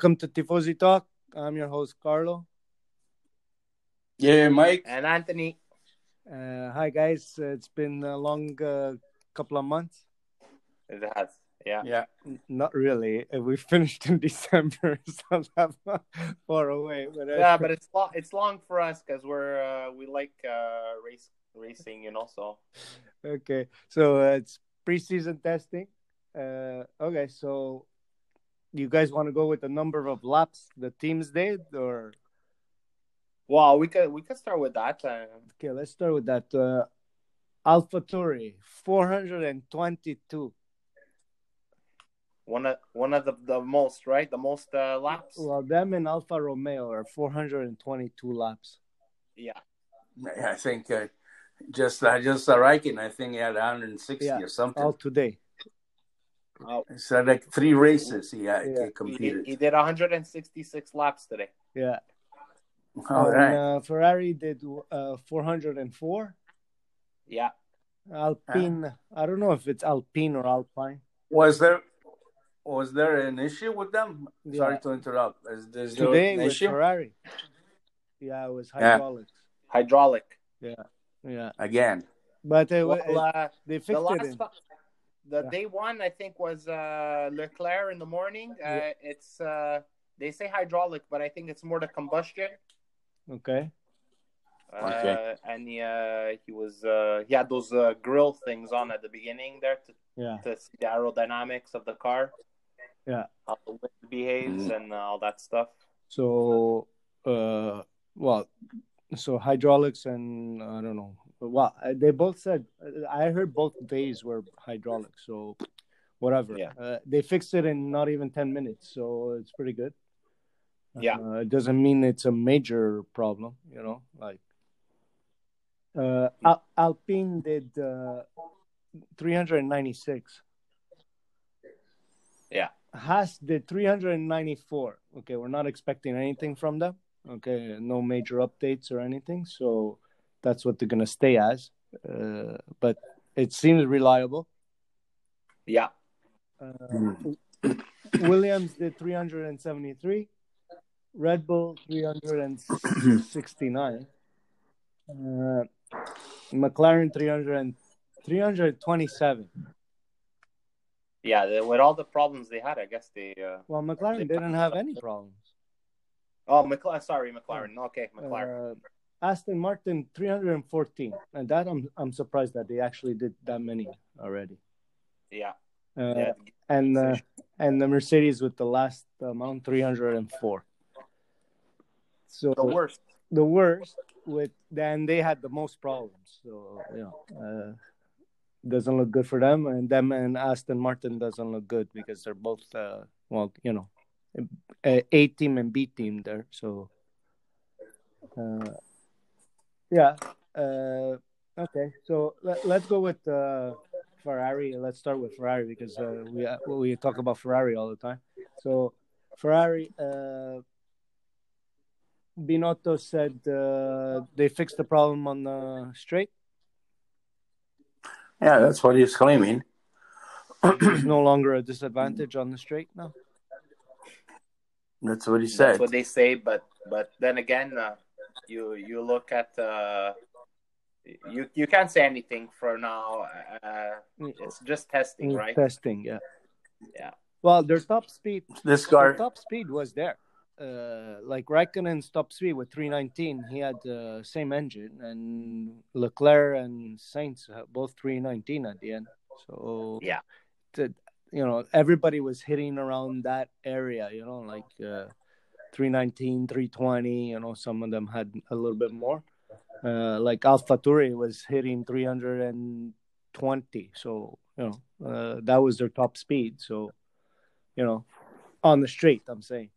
Welcome to Tifosi Talk. I'm your host, Carlo. Yeah, Mike. And Anthony. Uh, hi, guys. Uh, it's been a long uh, couple of months. It has, yeah. Yeah. Not really. Uh, We finished in December, so not far away. But uh, Yeah, but it's long. It's long for us because we're uh, we like uh, race racing, you know. So okay. So uh, it's preseason testing. Uh, okay, so you guys want to go with the number of laps the teams did, or well, we could we could start with that. Uh, okay? Let's start with that. Uh, AlphaTauri, four hundred and twenty-two. one of one of the, the most right, the most uh, laps. Well, them and Alfa Romeo are 422 laps. Yeah, I think uh, just uh, just uh, Raikkonen, I think he had 160 Yeah, or something. All today. So like three races he, uh, Yeah. he he, competed. he did 166 laps today. Yeah. All and, right. uh, Ferrari did uh, 404. Yeah, Alpine, I don't know if it's Alpine or Alpine. Was there was there an issue with them? Sorry to interrupt. Is, is there Today an with issue Ferrari. Yeah, it was Yeah. hydraulic. Yeah. Yeah. Again? But uh, Well, uh, they the fixed it. In, ti- the Yeah. day one, I think, was uh, Leclerc in the morning. Uh, Yeah. It's uh, they say hydraulic, but I think it's more the combustion. okay. Uh, Okay. and he, uh, he was uh, he had those uh, grill things on at the beginning there to, Yeah. to see the aerodynamics of the car. Yeah. How the wind behaves Mhm. and all that stuff. So, uh, well, so hydraulics and I don't know. Well, uh, they both said I heard both days were hydraulics. So, whatever. Yeah. Uh, they fixed it in not even ten minutes, so it's pretty good. Yeah. Uh, it doesn't mean it's a major problem, you know. Like, uh, Al- Alpine did uh, three hundred ninety six. Yeah. Haas did 394. Okay, we're not expecting anything from them. Okay, no major updates or anything. So that's what they're going to stay as. Uh, but it seems reliable. Yeah. Uh, Williams did 373. Red Bull 369. Uh, McLaren 300 327. Yeah. they- with all the problems they had, I guess they. Uh... Well, McLaren didn't have any problems. Oh, McLaren. Sorry, McLaren. Okay, McLaren. Aston Martin 314, and that I'm I'm surprised that they actually did that many already. yeah. Uh, yeah. And uh, and the Mercedes with the last amount 304. So The worst. the worst with then they had the most problems. So you know, uh, doesn't look good for them, and them and Aston Martin doesn't look good because they're both uh, well, you know, a, a team and B team there. So uh, yeah, uh, okay. So let, let's go with uh, Ferrari. Let's start with Ferrari because uh, we we talk about Ferrari all the time. So Ferrari. Uh, Binotto said uh, they fixed the problem on the straight. Yeah, that's what he's claiming. There's no longer a disadvantage on the straight now. That's what he said. That's what they say, but but then again, uh, you you look at uh, you you can't say anything for now. Uh, it's just testing, right? Testing, yeah. Yeah. Well, their top speed, This their car, top speed was there. Uh, like Raikkonen's top speed with 319, he had the same engine, and Leclerc and Sainz had both 319 at the end. So Yeah. to, you know, everybody was hitting around that area. You know, like uh, 319, 320. You know, some of them had a little bit more. Uh, like AlphaTauri was hitting 320. So you know, uh, that was their top speed. So you know, on the straight, I'm saying.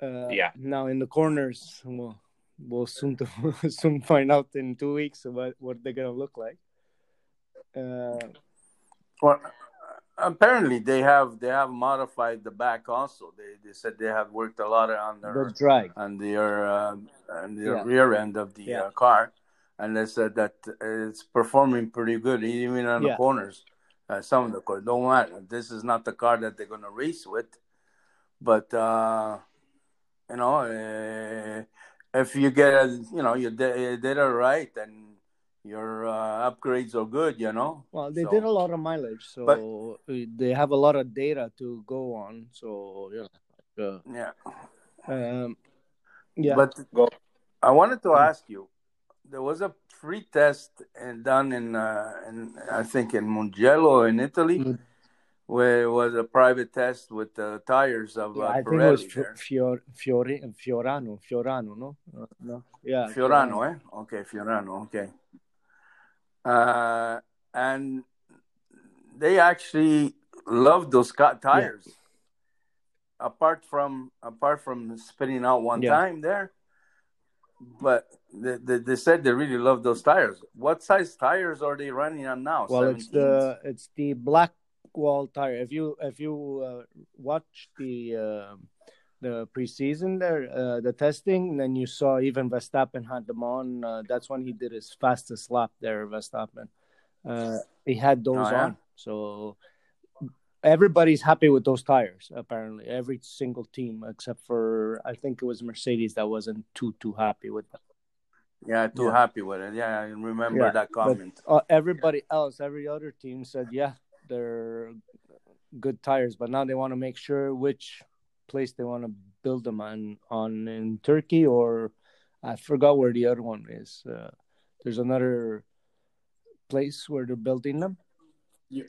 Uh, Yeah. Now in the corners, well, we'll soon to soon find out in two weeks what what they're gonna look like. Uh, well, apparently they have they have modified the back also. They they said they have worked a lot on the their drag. on their uh, on the Yeah. rear end of the Yeah. uh, car, and they said that it's performing pretty good even on the corners. Uh, some of the corners don't matter. This is not the car that they're going to race with, but uh, you know, uh, if you get a, you know, you did it right, and your uh, upgrades are good, you know. Well, they So- did a lot of mileage, so But- they have a lot of data to go on. So yeah, uh, Yeah, um, yeah, but Go. I wanted to Mm. ask you. There was a free test and done in, uh, in I think in Mugello in Italy, Mm. where it was a private test with the tires of uh, I think it was F- Fior, Fiore, Fiorano, Fiorano, no, uh, no, yeah, Fiorano, eh? Okay, Fiorano. Okay. Uh, and they actually love those tires. Apart from apart from spinning out one Yeah. time there, but they, they, they said they really love those tires. What size tires are they running on now? Well, it's the it's the black wall tire. If you if you uh, watch the uh, the preseason there, uh, the testing, then you saw even Verstappen had them on. Uh, that's when he did his fastest lap there, Verstappen. Uh, he had those Oh, yeah? on, so everybody's happy with those tires. Apparently, every single team except for I think it was Mercedes that wasn't too too happy with them. yeah, too Yeah. happy with it. Yeah, I remember Yeah, that but- comment. uh, everybody else, every other team said, yeah, they're good tires, but now they want to make sure which place they want to build them on, on in Turkey or I forgot where the other one is. Uh, there's another place where they're building them.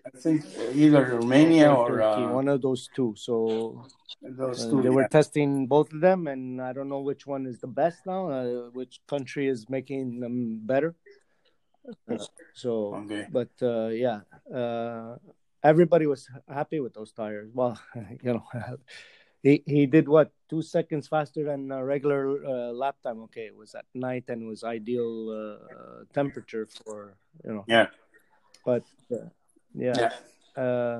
I think either Romania or Turkey, uh, one of those two. So those uh, two. they were testing both of them, and I don't know which one is the best now. Uh, which country is making them better? Uh, so Okay. but uh, yeah, uh, everybody was happy with those tires. Well, you know, he he did what two seconds faster than a regular uh, lap time. Okay, it was at night and it was ideal uh, temperature for you know. Yeah. But uh, yeah, Yeah. Uh,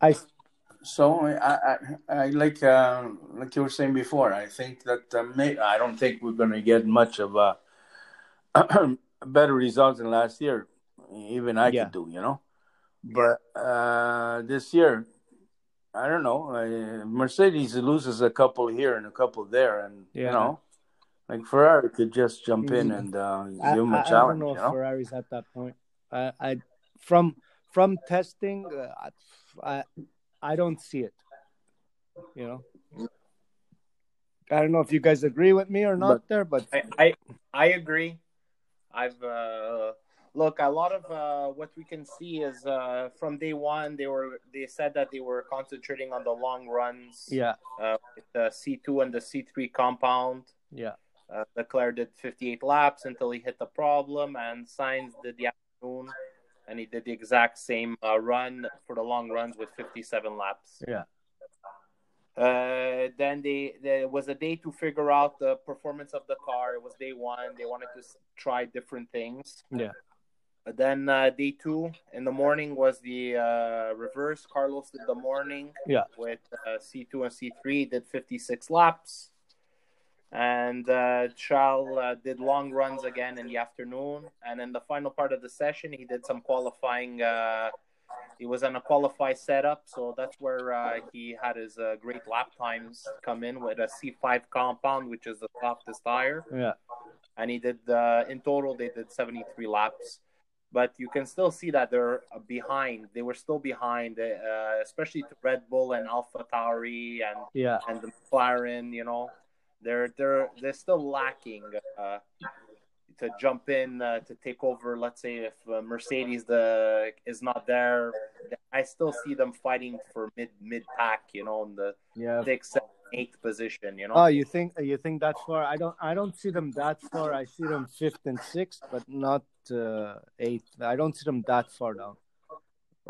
I So I, I, I like uh, like you were saying before. I think that uh, may, I don't think we're going to get much of a better results than last year. Even I Yeah. could do, you know. But uh, this year, I don't know. Uh, Mercedes loses a couple here and a couple there, and Yeah. you know, like Ferrari could just jump in Mm. and uh, I, give them I- a I don't know You if know. Ferrari's at that point. I, I from from testing, uh, I I don't see it. You know, I don't know if you guys agree with me or not there, but I, I I agree. I've uh, look a lot of uh, what we can see is uh, from day one they were they said that they were concentrating on the long runs. yeah, Uh, with the C two and the C three compound. yeah, Uh, Leclerc did 58 laps until he hit the problem, and Sainz did the afternoon, and he did the exact same uh, run for the long runs with 57 laps. yeah, Uh, then they there was a day to figure out the performance of the car. It was day one. They wanted to try different things. yeah, then uh, day two in the morning was the uh, reverse. Carlos did the morning Yeah. with uh, C2 and C3, did 56 laps. And uh, Charles uh, did long runs again in the afternoon. And in the final part of the session, he did some qualifying. Uh, he was on a qualified setup, so that's where uh, he had his uh, great lap times come in with a C5 compound, which is the softest tire yeah, and he did uh, in total they did 73 laps but you can still see that they're behind. They were still behind uh, especially to red bull and alpha tauri and yeah, and the mclaren you know. They're they're they're still lacking uh, to jump in uh, to take over let's say if uh, mercedes the is not there. I still see them fighting for mid mid pack you know in the yeah. sixth eighth position you know Oh, you think you think that far? I don't. I don't see them that far. I see them fifth and sixth, but not uh, eighth. I don't see them that far down.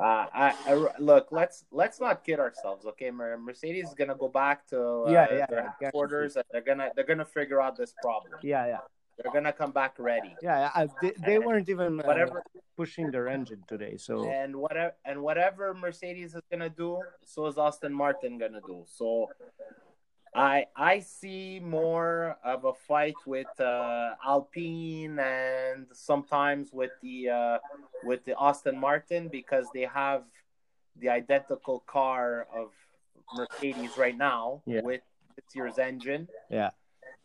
Uh, I, I look. Let's let's not kid ourselves, okay? Mercedes is gonna go back to uh, Yeah, yeah, their yeah, headquarters. and They're gonna they're gonna figure out this problem. Yeah, yeah, They're gonna come back ready. yeah. I, they, they weren't even uh, Whatever pushing their engine today. So and whatever and whatever Mercedes is gonna do, so is Aston Martin gonna do. So I I see more of a fight with uh, Alpine and sometimes with the uh, with the Aston Martin because they have the identical car of Mercedes right now Yeah. with this year's engine. Yeah.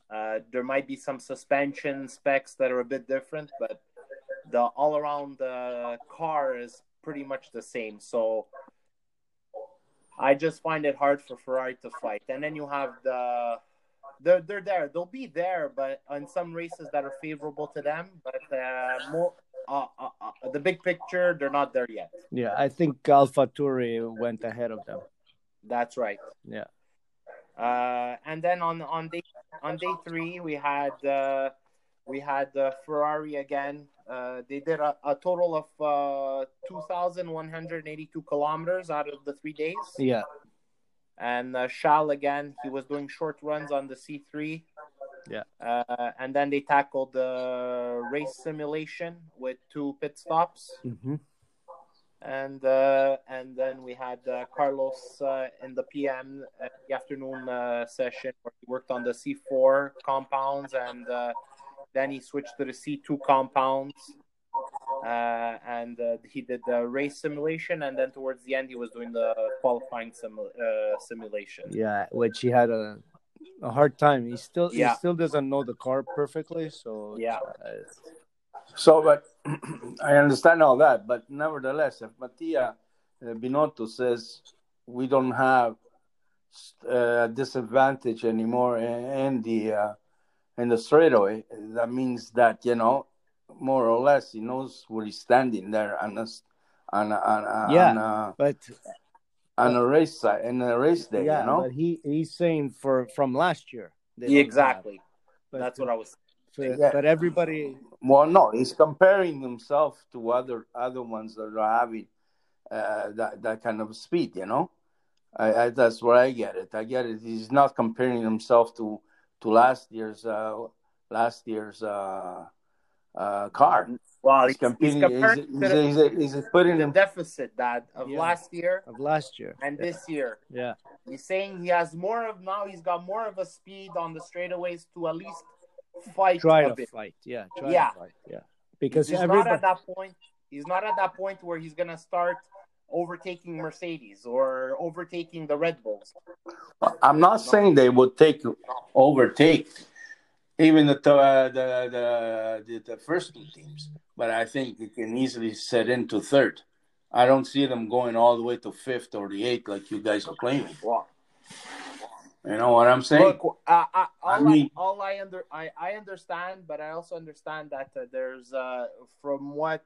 Uh, there might be some suspension specs that are a bit different, but the all around uh, car is pretty much the same. So I just find it hard for Ferrari to fight. And then you have the they're they're there. They'll be there, but on some races that are favorable to them. But uh, more uh, uh, uh, the big picture, they're not there yet. Yeah, I think Alpha Tauri went ahead of them. That's right. Yeah. Uh, and then on on day on day three we had uh, we had uh, Ferrari again. Uh, they did a, a total of uh, two thousand one hundred eighty two kilometers out of the three days. Yeah. And uh, Charles again, he was doing short runs on the C three. Yeah. Uh, and then they tackled the race simulation with two pit stops hmm and uh, and then we had uh, Carlos uh, in the PM the afternoon uh, session where he worked on the C4 compounds and uh, then he switched to the C2 compounds uh, and uh, he did the race simulation and then towards the end he was doing the qualifying simu- uh, simulation. Yeah, which he had a a hard time. He still Yeah. he still doesn't know the car perfectly, so Yeah. uh, So, but I understand all that, but nevertheless, if Mattia uh, Binotto says we don't have uh, disadvantage anymore in, in the uh, in the straightaway, that means that you know more or less he knows where he's standing there on a on a, on a, Yeah. on a, but on a race side in a race day. yeah, you know, but he he's saying for from last year. they don't Yeah, have. exactly. But, That's what I was. but, Yeah. but everybody, Well, no, he's comparing himself to other other ones that are having uh, that that kind of speed. You know, I, I, that's where I get it. I get it. He's not comparing himself to to last year's uh, last year's uh, uh, car. Well, He's he's, he's comparing. comparing He's, he's, he's, he's putting the him. deficit that of Yeah. last year of last year. and this year. Yeah, He's saying he has more of now. He's got more of a speed on the straightaways to at least fight try a to bit. fight. Yeah, try Yeah. to fight. Yeah, because he's everybody. not at that point. He's not at that point where he's gonna start overtaking Mercedes or overtaking the Red Bulls. I'm not saying they would take overtake even the uh, the, the the first two teams, but I think it can easily set into third. I don't see them going all the way to fifth or the eighth like you guys are claiming. Wow. You know what I'm saying? Look, uh, I, all, I I mean- all I under I, I understand, but I also understand that uh, there's uh, from what,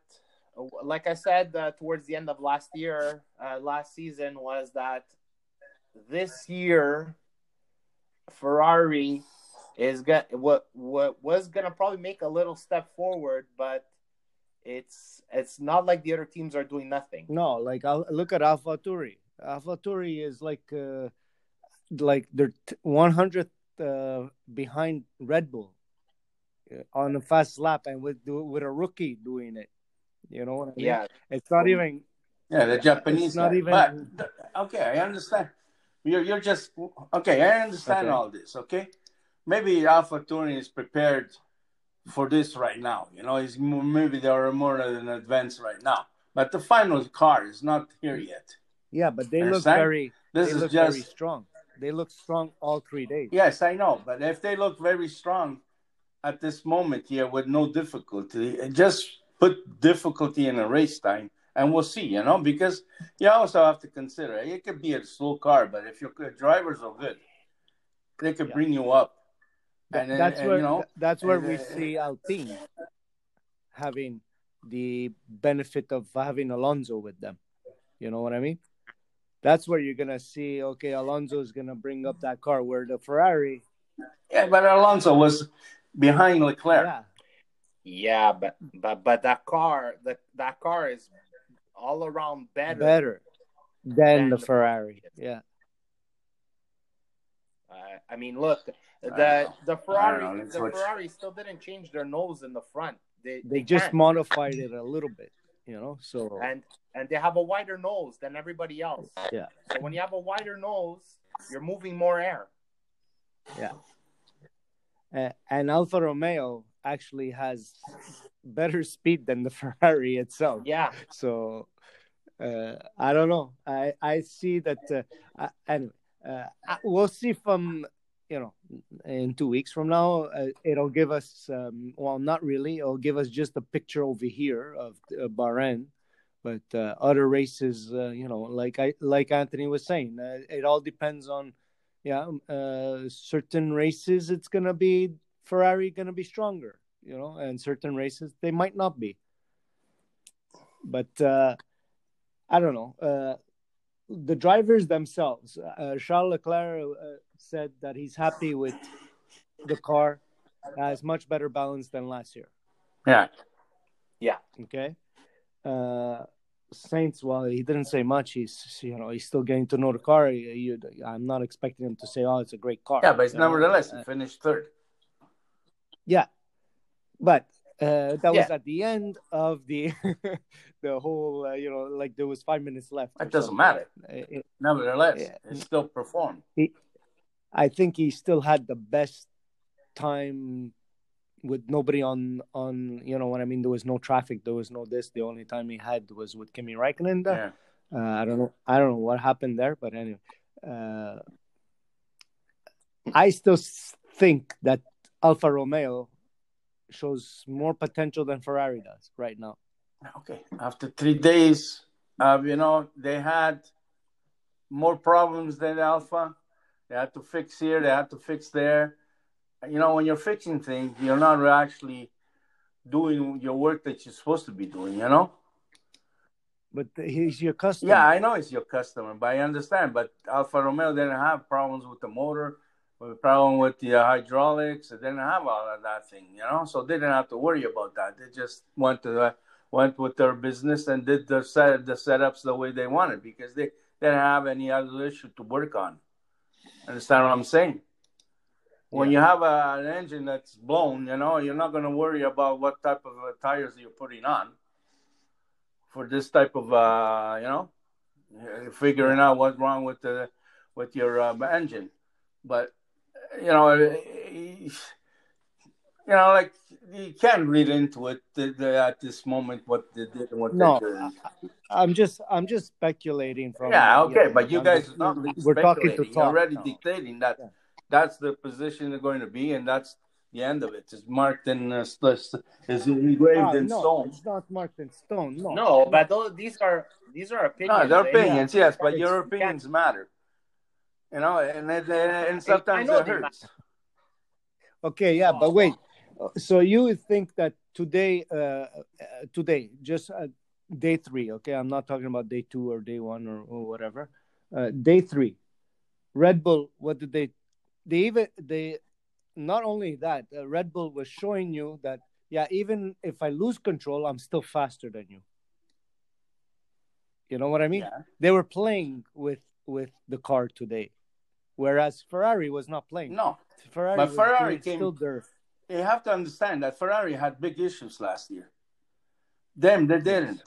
like I said uh, towards the end of last year, uh, last season was that this year Ferrari is going what what was gonna probably make a little step forward, but it's it's not like the other teams are doing nothing. No, like I'll look at Alpha Tauri. Alpha Tauri is like uh, like they're t- 100th uh, behind Red Bull uh, on a fast lap, and with with a rookie doing it. You know what I mean? Yeah, it's not even. Yeah, the Japanese. not guy. even- But okay, I understand. You're you're just okay. I understand Okay. all this. Okay, maybe Alpha Tauri is prepared for this right now. You know, he's maybe they are more in advance right now. But the final car is not here yet. Yeah, but they look very. This is just very strong. They look strong all three days. yes, I know. But if they look very strong at this moment here with no difficulty, just put difficulty in a race time. And we'll see, you know, because you also have to consider it could be a slow car, but if your drivers are good, they could Yeah. bring you up. And, then, that's and, where you know, that's where and, we uh, see Alpine having the benefit of having Alonso with them. You know what I mean? That's where you're gonna see. Okay, Alonso is gonna bring up that car. Where the Ferrari, yeah, but Alonso was behind Leclerc. yeah, yeah, but but but that car, the that car is all around better. better than Than the the Ferrari. Yeah, Uh, I mean, look, the the Ferrari, don't know, it's the what- Ferrari still didn't change their nose in the front. They they just can't. modified it a little bit. You know, so and and they have a wider nose than everybody else. Yeah. So when you have a wider nose, you're moving more air. uh, and Alfa Romeo actually has better speed than the Ferrari itself. Yeah. So uh, I don't know. I I see that. Uh, anyway, uh, we'll see from you know in two weeks from now. Uh, it'll give us um, well, not really. It'll give us just a picture over here of uh, Bahrain, but uh, other races, uh, you know, like I like Anthony was saying, uh, it all depends on yeah, uh, certain races it's gonna be Ferrari gonna be stronger, you know, and certain races they might not be. But uh, I don't know. Uh, the drivers themselves, uh, Charles Leclerc uh, said that he's happy with the car, has much better balance than last year. Yeah. Yeah. Okay. Uh, Sainz, well, he didn't say much. He's, you know, he's still getting to know the car. He, he, I'm not expecting him to say, "Oh, it's a great car." Yeah, but it's You know, nevertheless uh, he finished third. Yeah, but uh, that was at the end of the the whole. Uh, you know, like there was five minutes left. It doesn't something. matter. Uh, it- Nevertheless, Yeah. it still performed. I think he still had the best time with nobody on on. You know what I mean? There was no traffic. There was no this. The only time he had was with Kimi Raikkonen. Yeah. Uh, I don't know. I don't know what happened there, but anyway, uh, I still think that Alfa Romeo shows more potential than Ferrari does right now. Okay. After three days, uh, you know, they had more problems than Alpha. They had to fix here, they had to fix there. You know, when you're fixing things, you're not actually doing your work that you're supposed to be doing, you know? But he's your customer. Yeah, I know it's your customer, but I understand. But Alfa Romeo didn't have problems with the motor, with a problem with the uh, hydraulics. They didn't have all of that thing, you know. So they didn't have to worry about that. They just went to uh, went with their business and did the set the setups the way they wanted because they didn't have any other issue to work on. Understand what I'm saying? When you have a, an engine that's blown, you know, you're not going to worry about what type of uh, tires you're putting on for this type of, uh, you know, figuring out what's wrong with the with your uh, engine. But you know, uh, you know, like you can't read into it the, the, at this moment what they did and what No, they did. I'm just I'm just speculating from. Yeah, okay, know, but you I'm guys just- not we're talking to talk. You're already now. dictating that Yeah. that's the position they're going to be, and that's the end of it. It's marked in uh, st- is engraved Ah, in no, stone. it's not marked in stone. No, No, but those, these are these are opinions. No, they're opinions, yes, but It's- your you opinions matter. You know, and it, and sometimes it hurts. Okay, yeah, Oh, but wait. So you think that today, uh, uh, today, just uh, day three? Okay, I'm not talking about day two or day one or, or whatever. Uh, day three, Red Bull. What did they? They even they. Not only that, uh, Red Bull was showing you that yeah, even if I lose control, I'm still faster than you. You know what I mean? Yeah. They were playing with with the car today, whereas Ferrari was not playing. No, Ferrari But Ferrari doing came- still their you have to understand that Ferrari had big issues last year. Them, they didn't.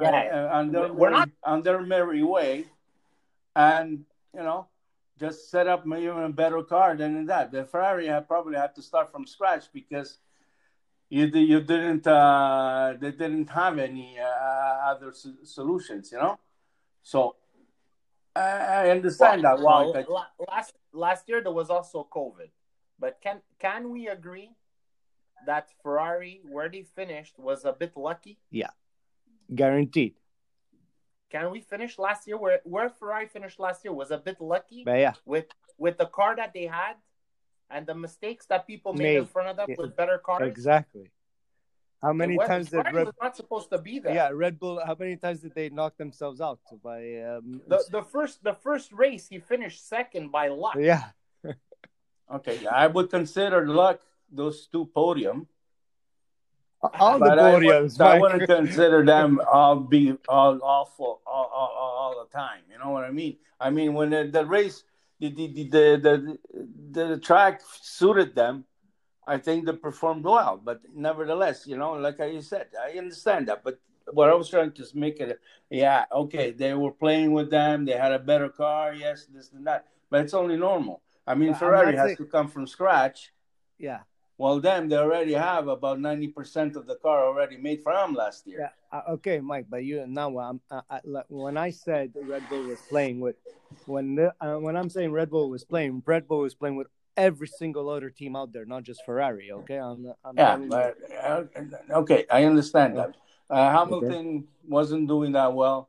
Yeah. Uh, on their We're not- on their merry way, and you know, just set up maybe even a better car than that. The Ferrari had probably had to start from scratch because you you didn't uh, they didn't have any uh, other s- solutions, you know. So I, I understand that. Well, Why? but- last last year there was also COVID, but can can we agree that Ferrari where they finished was a bit lucky? Yeah, guaranteed. Can we finish last year where where Ferrari finished last year was a bit lucky But yeah, with with the car that they had and the mistakes that people made, in front of them Yeah. with better cars? exactly. How many was- times did Red was not supposed to be there? Yeah, Red Bull. How many times did they knock themselves out by? Um, The the first the first race he finished second by luck. yeah, Okay, I would consider luck those two podium. all the But podiums. I wouldn't consider them all be all awful all, all, all, all the time. You know what I mean? I mean when the, the race, the, the the the the track suited them, I think they performed well. But nevertheless, you know, like I said, I understand that. But what I was trying to make it, yeah, okay, they were playing with them. They had a better car, yes, this and that. But it's only normal. I mean, Ferrari has saying- to come from scratch yeah, Well, them they already have about ninety percent of the car already made for them last year. Yeah. Uh, okay, Mike. But you now, I'm, I, I, when I said Red Bull was playing with, when the, uh, when I'm saying Red Bull was playing, Red Bull was playing with every single other team out there, not just Ferrari. Okay. I'm, I'm Yeah, telling you- uh, okay, I understand that. Uh, Hamilton wasn't doing that well.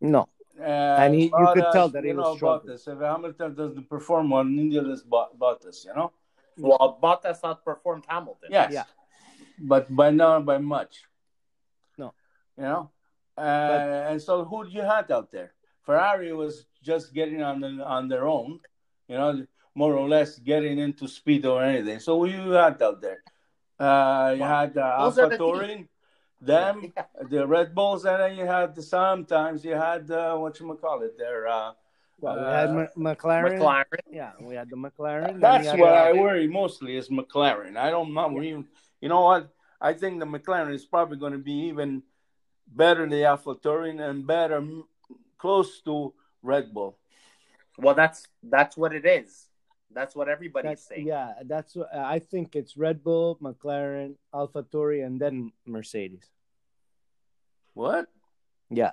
no. Uh, And he- you could Bottas, tell that he you was know, struggling. Bottas. If Hamilton doesn't perform well, neither does Bot- Bottas. You know. Well, Bottas outperformed Hamilton. Yes. Yeah. But by not by much. No. You know? Uh, and so who do you had out there? Ferrari was just getting on the, on their own, you know, more or less getting into speed or anything. So who you had out there? Uh, you Well, had uh, those are the AlphaTauri, them, Yeah. the Red Bulls, and then you had the, sometimes you had uh, what you call it there. Uh, Well, we had uh, Ma- McLaren. McLaren. Yeah, we had the McLaren. That's what I worry mostly is McLaren. I don't know even. You know what? I think the McLaren is probably going to be even better than the AlphaTauri and better, close to Red Bull. Well, that's that's what it is. That's what everybody's That's, saying. yeah, that's what I think. It's Red Bull, McLaren, Alpha AlphaTauri, and then Mercedes. What? Yeah.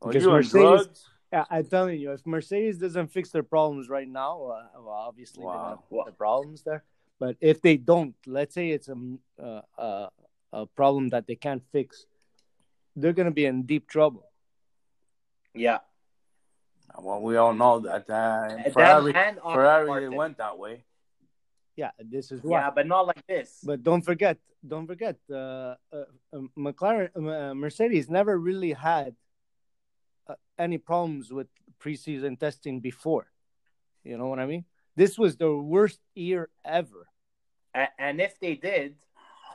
Are Because you on Mercedes- drugs? Yeah, I'm telling you, if Mercedes doesn't fix their problems right now, uh, well, obviously they're Wow. gonna put the problems there. But if they don't, let's say it's a uh, uh, a problem that they can't fix, they're gonna be in deep trouble. Yeah. Well, we all know that. Uh, Ferrari, them Ferrari Martin. went that way. Yeah, this is why. Yeah, but not like this. But don't forget, don't forget, uh, uh, uh, McLaren, uh, Mercedes never really had uh, any problems with preseason testing before. You know what I mean? This was the worst year ever. And if they did,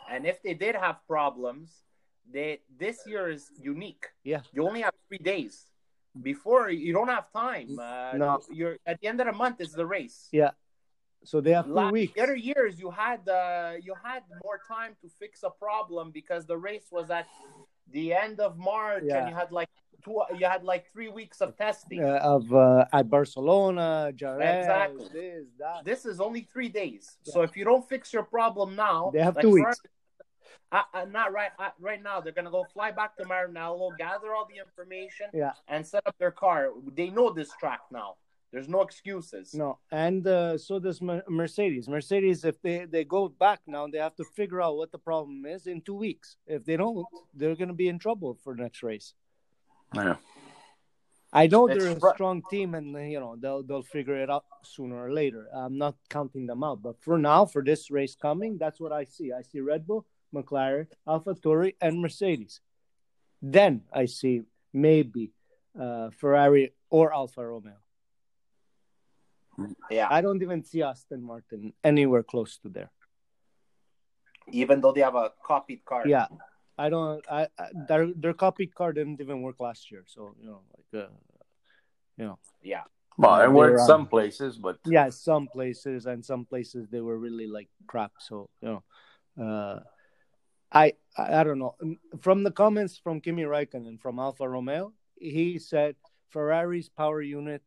and if they did have problems, they this year is unique. Yeah. You only have three days. Before you don't have time. Uh, No. You're at the end of the month is the race. Yeah. So they have two Last, weeks. the other years you had uh, you had more time to fix a problem because the race was at the end of March Yeah. and you had like two you had like three weeks of testing. uh, of uh, at Barcelona, Jerez, Exactly. this. This is only three days. So if you don't fix your problem now, They have like two weeks. Uh, uh, not right. Uh, right now, they're gonna go fly back to Maranello, gather all the information, Yeah. and set up their car. They know this track now. There's no excuses. No, and uh, so does Mercedes. Mercedes, if they, they go back now, they have to figure out what the problem is in two weeks. If they don't, they're going to be in trouble for next race. Yeah. I know It's they're a strong team, and you know they'll they'll figure it out sooner or later. I'm not counting them out, but for now, for this race coming, that's what I see. I see Red Bull, McLaren, AlphaTauri, and Mercedes. Then I see maybe uh, Ferrari or Alfa Romeo. Yeah, I don't even see Aston Martin anywhere close to there. even though they have a copied car. Yeah, I don't. I, I their their copied car didn't even work last year, so you know, like, uh, you know, yeah. Well, Yeah, it worked they're, some places, but yeah, some places and some places they were really like crap. So you know, uh, I, I don't know. From the comments from Kimi Raikkonen from Alfa Romeo, he said Ferrari's power unit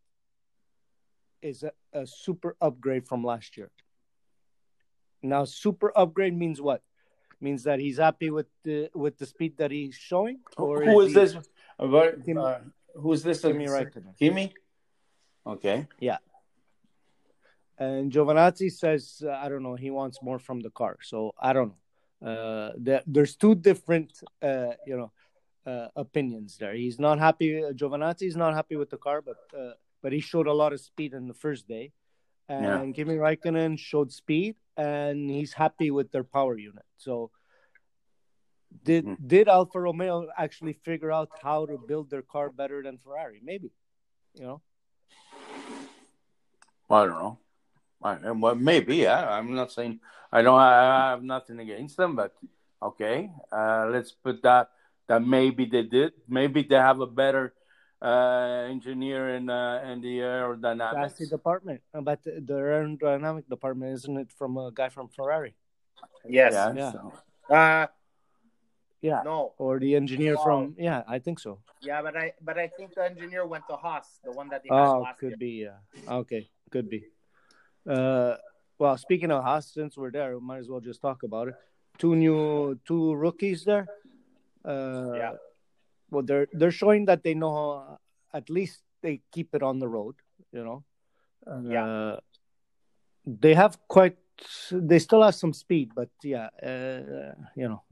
is a, a super upgrade from last year. Now, super upgrade means what? Means that he's happy with the with the speed that he's showing, or who is he- this? Kimi- uh, who is this? Kimi Raikkonen. Kimi? Okay. Yeah. And Giovinazzi says, uh, I don't know, he wants more from the car. So I don't know. Uh, there, there's two different, uh, you know, uh, opinions there. He's not happy. Uh, Giovinazzi is not happy with the car, but uh, but he showed a lot of speed in the first day. And Yeah. Kimi Raikkonen showed speed, and he's happy with their power unit. So did Mhm. did Alfa Romeo actually figure out how to build their car better than Ferrari? Maybe, you know. I don't know. I, well, maybe. Yeah. I'm not saying I don't. I have nothing against them, but okay. Uh, let's put that. That maybe they did. Maybe they have a better uh, engineer in uh, in the aerodynamics. chassis department, Uh, but the the aerodynamic department isn't it from a guy from Ferrari? Yes. Yeah. Yeah. so- Uh, Yeah, no. or the engineer Wow. from yeah, I think so. Yeah, but I but I think the engineer went to Haas, the one that they Oh, last could year. be. Yeah. Okay, could be. Uh, well, speaking of Haas, since we're there, we might as well just talk about it. Two new, two rookies there. Uh, Yeah. Well, they're they're showing that they know. How, at least they keep it on the road. You know. Yeah. Uh, they have quite. They still have some speed, but yeah, uh, you know,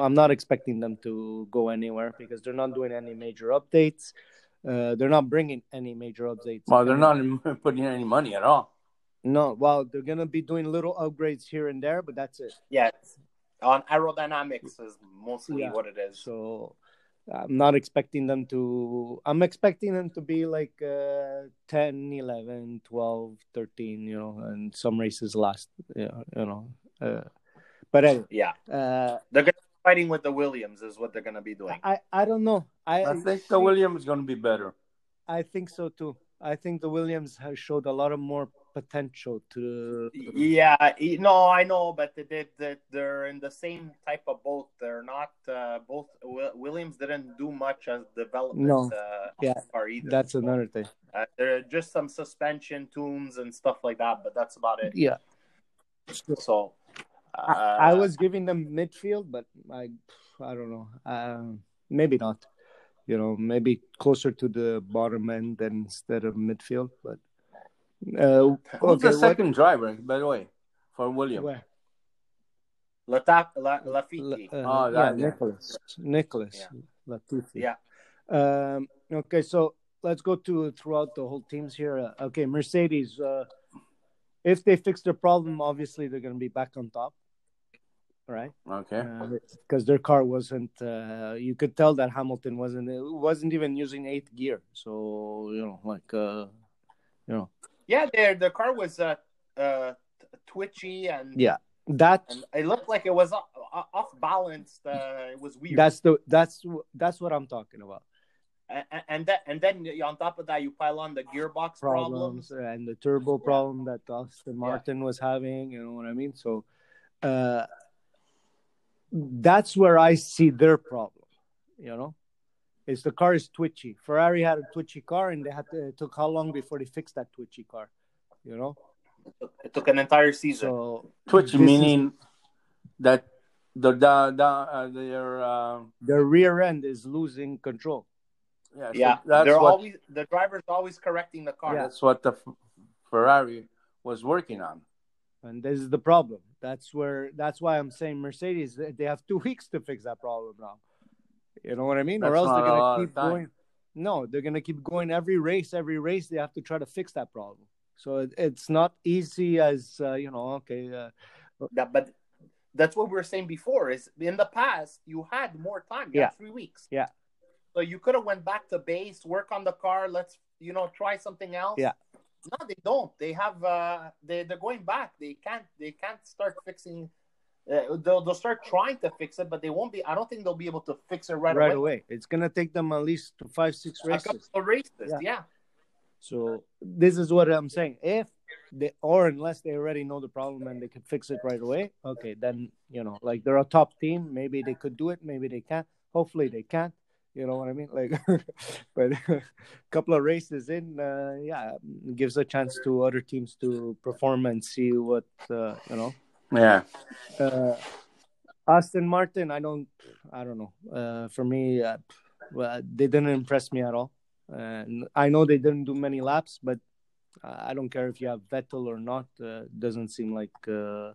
I'm not expecting them to go anywhere because they're not doing any major updates. Uh, they're not bringing any major updates. Well, they're not putting any money at all. No, well, they're gonna be doing little upgrades here and there, but that's it. Yeah, on aerodynamics is mostly Yeah. what it is. So I'm not expecting them to. I'm expecting them to be like uh, 10, 11, 12, 13, you know, and some races last, yeah, you know. Uh, but anyway, Yeah, uh, they're gonna be fighting with the Williams is what they're gonna be doing. I I don't know. I I think the Williams is going to be better. I think so too. I think the Williams has showed a lot of more potential to. Yeah, no, I know, but they did. They, they're in the same type of boat. They're not uh, both. Williams didn't do much as development. No. uh, Yeah, either. That's another thing. Uh, there are just some suspension tunes and stuff like that, but that's about it. Yeah. So, uh, I, I was giving them midfield, but I, I don't know. Um, maybe not. You know, maybe closer to the bottom end than instead of midfield. But uh, Who's okay, the what- second driver, by the way, for Williams? where? Lata- La- Lafitte. Uh, Oh, yeah, that, yeah. Nicholas. Nicholas Yeah. Latifi. Yeah. Um, okay, so let's go to throughout the whole teams here. Uh, okay, Mercedes. Uh, if they fix their problem, obviously they're going to be back on top, right? Okay. because their car wasn't. Uh, you could tell that Hamilton wasn't. It wasn't even using eighth gear. So you know, like, uh, you know, Yeah, their the car was uh, uh, twitchy and Yeah. that and it looked like it was off, off balanced. Uh, it was weird. that's the that's that's what I'm talking about. and, and then and then on top of that, you pile on the gearbox Problems problems. and the turbo problem that Aston Martin was having. You know what I mean? So, uh, that's where I see their problem. You know, is the car is twitchy. Ferrari had a twitchy car, and they had to, it took how long before they fixed that twitchy car? You know, It took an entire season. so Twitch this is- meaning that the the, the uh, their uh, their rear end is losing control. yeah, so yeah, that's they're what always the driver's always correcting the car. that's what the F- Ferrari was working on. And this is the problem. That's where that's why I'm saying Mercedes they they have two weeks to fix that problem now. You know what I mean? or else they're not a lot gonna keep going. No, they're gonna keep going every race, every race. They have to try to fix that problem. So it, it's not easy as uh, you know. Okay, uh, That, but that's what we were saying before. Is in the past you had more time. You Yeah. had three weeks. Yeah. So you could have went back to base, work on the car. Let's you know try something else. Yeah. No, they don't. They have. uh They they're going back. They can't. They can't start fixing. Uh, they'll they'll start trying to fix it, but they won't be. I don't think they'll be able to fix it right, right, away. away. It's gonna take them at least five, six A couple races. of races. Yeah. yeah. So this is what I'm saying. If they or unless they already know the problem and they could fix it right away, okay, then you know, like they're a top team. Maybe they could do it. Maybe they can't. Hopefully they can't. You know what I mean? Like, but a couple of races in, uh, yeah, gives a chance to other teams to perform and see what uh, you know. Yeah, Uh, Aston Martin, I don't, I don't know. Uh, for me, uh, well, they didn't impress me at all. And I know they didn't do many laps, but I don't care if you have Vettel or not. Uh, doesn't seem like uh,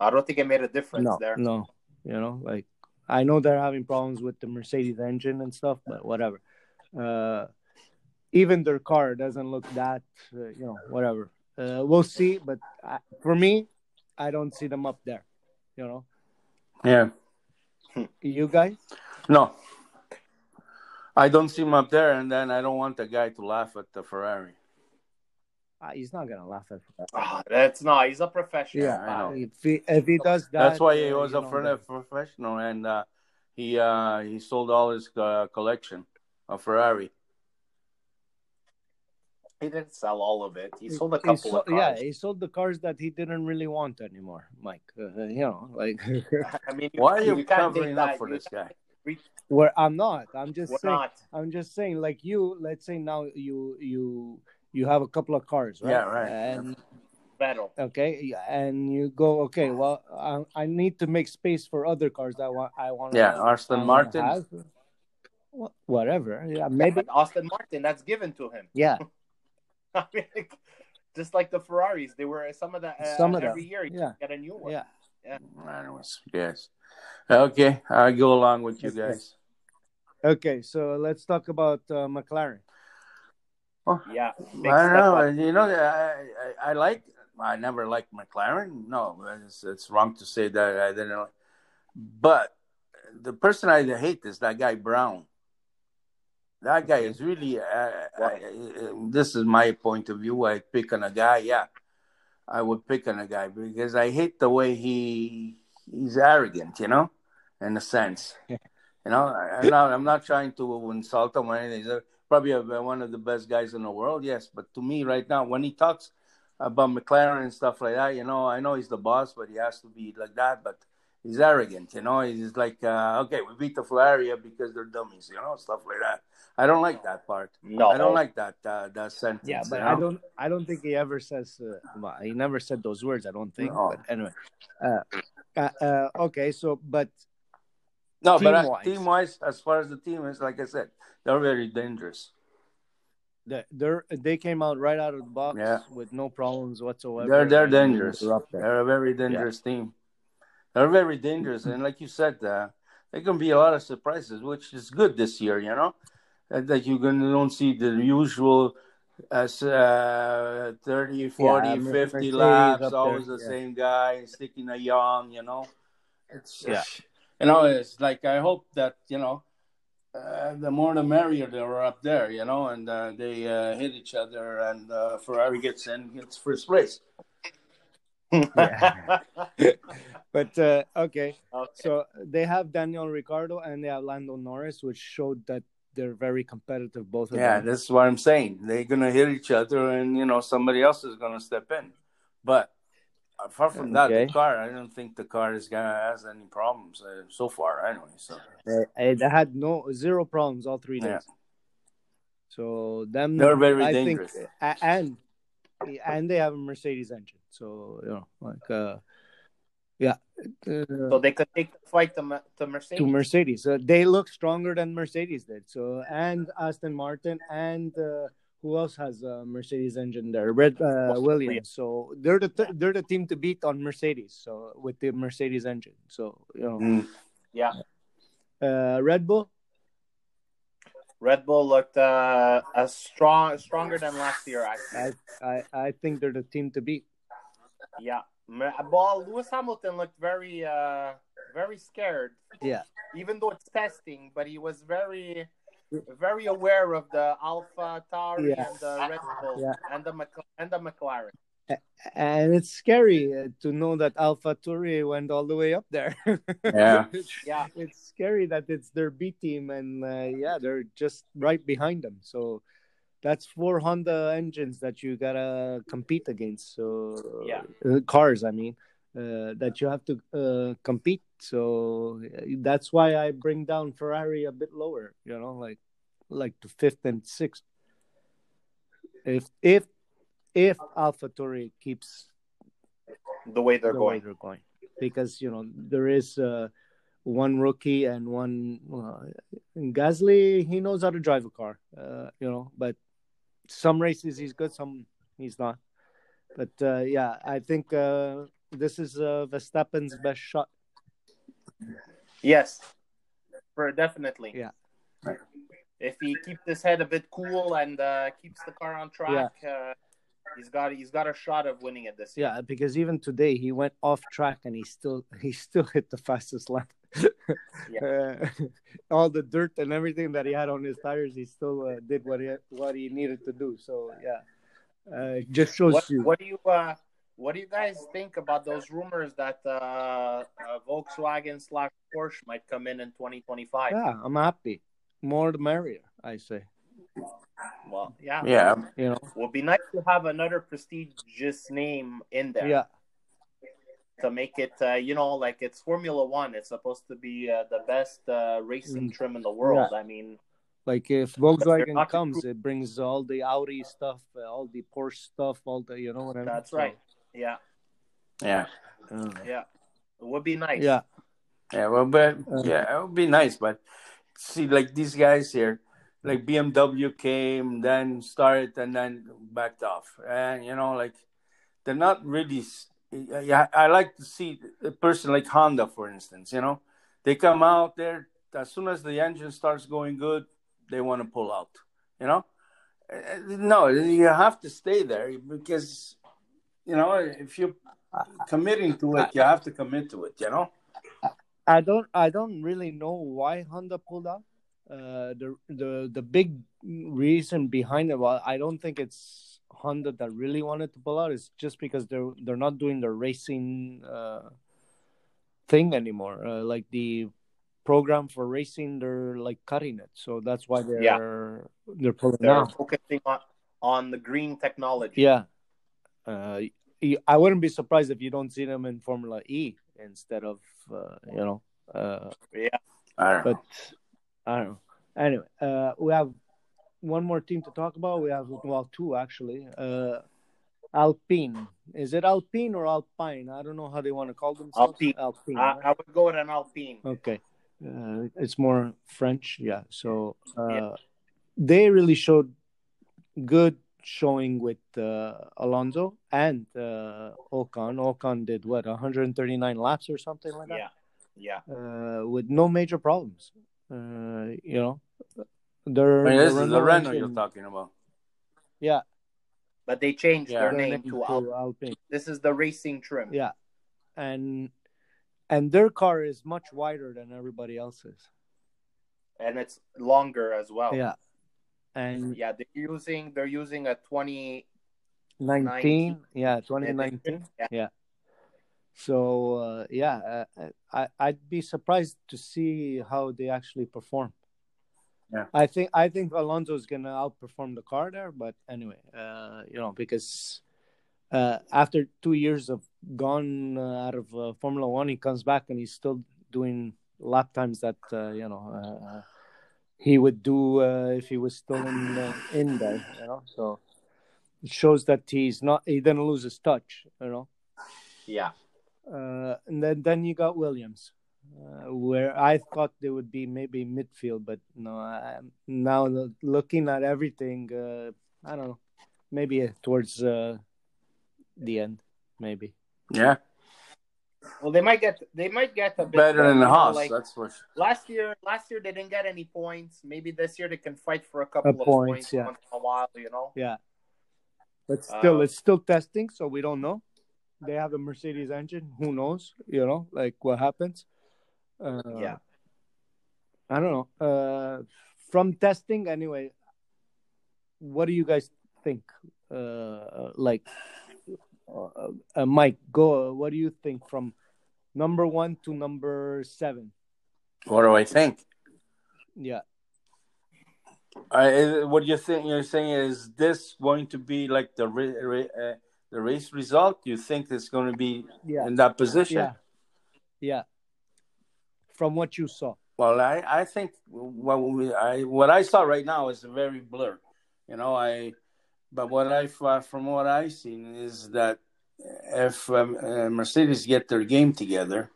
I don't think it made a difference no, there. no. You know, like I know they're having problems with the Mercedes engine and stuff, but whatever. Uh, even their car doesn't look that, uh, you know, whatever. Uh, we'll see, but I, for me, I don't see them up there. You know, yeah. you guys. No, I don't see him up there, and then I don't want the guy to laugh at the Ferrari. Uh, he's not gonna laugh at that. Ah, that's not. He's a professional. Yeah, I know. if he if he does that, That's why he uh, was you a know, fr- professional, and uh, he uh, he sold all his uh, collection of Ferrari. He didn't sell all of it. He sold a couple sold- of cars. Yeah, he sold the cars that he didn't really want anymore, Mike. Uh, you know, like I mean, Why are you, you covering up for You this guy? where I'm not. I'm just We're saying. not. I'm just saying, like you. Let's say now you you you have a couple of cars, right? Yeah, right. And Vettel. Okay, yeah, and you go, okay, well, I, I need to make space for other cars that I want. I want. Yeah, Aston Martin. Whatever. Yeah, maybe. But Aston Martin, that's given to him. Yeah, I mean, just like the Ferraris, they were some of the uh, Some of them, every year you yeah. get a new one. yeah. yeah. Anyways, yes. Okay, I go along with you guys. Okay, so let's talk about uh, McLaren. Yeah, I don't know. up. You know, I, I, I like. I never liked McLaren. No, it's, it's wrong to say that I didn't. Like, but the person I hate is that guy Brown. That guy is really. Uh? I, this is my point of view. I pick on a guy. Yeah, I would pick on a guy because I hate the way he he's arrogant. You know, in a sense. You know, I- I'm not. I'm not trying to insult him or anything. He's probably one of the best guys in the world. Yes, but to me, right now, when he talks about McLaren and stuff like that, you know, I know he's the boss, but he has to be like that. But he's arrogant. You know, he's like, uh, okay, we beat the Ferrari because they're dummies. You know, stuff like that. I don't like that part. No, I don't like that uh, that sentence. Yeah, but you I don't. I don't think he ever says. Uh, well, he never said those words. I don't think. No. But anyway, uh, uh, uh, okay. So, but No, but Team-wise. team wise, as far as the team is, like I said, they're very dangerous. the, they're they came out right out of the box Yeah. with no problems whatsoever. They're they're dangerous. they're up there. They're a very dangerous team. They're very dangerous, and like you said, uh, there can be a lot of surprises, which is good this year. You know, that, that you can don't see the usual as uh, 30, 40, Yeah, 50 Mercedes laps, always there, the yeah. same guy sticking a young. You know, it's Yeah. You know, it's like I hope that you know. Uh, the more the merrier they were up there, you know, and uh, they uh, hit each other, and uh, Ferrari gets in, gets first place. But uh, okay, Okay. so they have Daniel Ricciardo and they have Lando Norris, which showed that they're very competitive. Both of Yeah, them. Yeah, that's what I'm saying. They're gonna hit each other, and you know somebody else is gonna step in. But apart from that, the car, I don't think the car is gonna has any problems uh, so far. Anyway, so They, eh, had no zero problems all three days. Yeah. So them They're very I dangerous. Think, and and they have a Mercedes engine. So you know, like uh, yeah, uh, so they could take the fight to, to Mercedes. to Mercedes. Uh, they look stronger than Mercedes did. So and Aston Martin and uh, who else has a Mercedes engine there? Red uh, Williams. So they're the th- they're the team to beat on Mercedes. So with the Mercedes engine. So you know, Mm. yeah, uh, Red Bull. Red Bull looked uh, as strong, stronger than last year. Actually, I, I I think they're the team to beat. yeah. Me- Well, Lewis Hamilton looked very, uh, very scared. Yeah. even though it's testing, but he was very, very aware of the Alpha Tauri Yeah. and the Red Bull Yeah. and the Mc- and the McLaren. and it's scary uh, to know that Alpha Tauri went all the way up there. Yeah. Yeah. it's scary that it's their B team, and uh, yeah, they're just right behind them. So that's four Honda engines that you gotta compete against. So Yeah. uh, cars, I mean, uh, that you have to uh, compete. So uh, that's why I bring down Ferrari a bit lower. You know, like like to fifth and sixth. If if if AlphaTauri keeps The way they're the going. way they're going, because you know there is uh, one rookie and one uh, Gasly. He knows how to drive a car, uh, you know, but some races he's good, some he's not. But uh, yeah, I think uh, this is uh, Verstappen's best shot. Yes, for definitely. Yeah. If he keeps his head a bit cool and uh, keeps the car on track, uh, he's got he's got a shot of winning it this year. Yeah, because even today he went off track and he still he still hit the fastest lap. Uh, all the dirt and everything that he had on his tires, he still uh, did what he what he needed to do. So yeah, uh, just shows What, you. what do you uh, what do you guys think about those rumors that uh, uh, Volkswagen slash Porsche might come in in 2025? Yeah, I'm happy. More the merrier, I say. Well, yeah, Yeah, You know. Would be nice to have another prestigious name in there. Yeah. To make it uh, you know like it's formula one it's supposed to be uh, the best uh, racing Mm. trim in the world i mean Like if Volkswagen not comes, it brings all the Audi stuff, uh, all the Porsche stuff, all the you know what I mean. that's So, right Yeah, Yeah, yeah. It would be nice. yeah, yeah. Well, but Uh. yeah, it would be nice. But see, like these guys here, like BMW came, then started, and then backed off, and you know, like they're not really. Yeah, I like to see a person like Honda, for instance. You know, they come out there as soon as the engine starts going good, they want to pull out. You know, Uh, no, you have to stay there because you know if you're committing to it, you have to commit to it. You know. I don't I don't really know why Honda pulled out. Uh, the the the big reason behind it, well, I don't think it's Honda that really wanted to pull out. is just because they're they're not doing the racing uh, thing anymore. Uh, like the program for racing, they're like cutting it, so that's why they're Yeah. they're pulling They're out. focusing on on the green technology. Yeah. Uh, y- I wouldn't be surprised if you don't see them in Formula E instead of uh, you know. Uh, Yeah. I don't know. but I don't know. Anyway, uh, we have one more team to talk about. We have well two actually. Uh, Alpine. Is it Alpine or Alpine? I don't know how they want to call themselves. Alpine. Alpine. I, right? I would go with an Alpine. Okay. Uh, it's more French, yeah. So uh, Yeah. they really showed good showing with uh, Alonso and uh, Ocon. Ocon did what 139 laps or something like that, Yeah, yeah. uh, with no major problems. Uh, you know, they're, I mean, this the is the Renault Renault you're talking about. Yeah, But they changed Yeah. their their name name to Alpine. Alpine. This is the racing trim. Yeah, and and their car is much wider than everybody else's. and it's longer as well. Yeah, and yeah. They're using they're using a twenty. 19 yeah 2019 Yeah. yeah so uh, yeah uh, I, i'd be surprised to see how they actually perform Yeah. i think i think alonso is gonna outperform the car there but anyway uh, you know because uh, after two years of gone uh, out of uh, formula one he comes back and he's still doing lap times that uh, you know uh, he would do uh, if he was still in uh, in there you know? So it shows that he's not he didn't lose his touch you know? Yeah, uh, and then then you got williams uh, where i thought they would be maybe midfield but no I, now looking at everything uh, i don't know maybe towards uh, the end maybe Yeah, well, they might get they might get a bit better than the know, Haas. Like that's for sure. last year, last year they didn't get any points. Maybe this year they can fight for a couple of points, points yeah. once in a while. You know. yeah but still Uh, it's still testing so we don't know they have a mercedes engine who knows you know like what happens uh, Yeah. I don't know. Uh, from testing, anyway, what do you guys think? Uh, like, uh, uh, Mike, go. What do you think from number one to number seven? What do I think? Yeah, I, what you think you're saying is this going to be like the ra- ra- uh, the race result? You think it's going to be yeah, in that position? yeah, yeah. From what you saw, Well, I, I think what we, I what I saw right now is very blur. You know, I but what I from what I've seen is that if um, uh, Mercedes get their game together,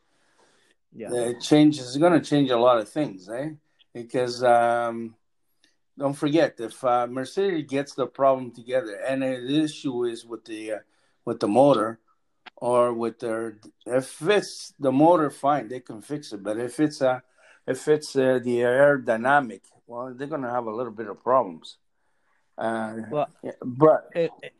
yeah, it changes. It's going to change a lot of things, eh? Because um, don't forget, if uh, Mercedes gets the problem together, and the issue is with the uh, with the motor or with their, if it's the motor, fine, they can fix it. But if it's a if it's uh, the aerodynamic, well, they're going to have a little bit of problems. Uh, Well, but it, it-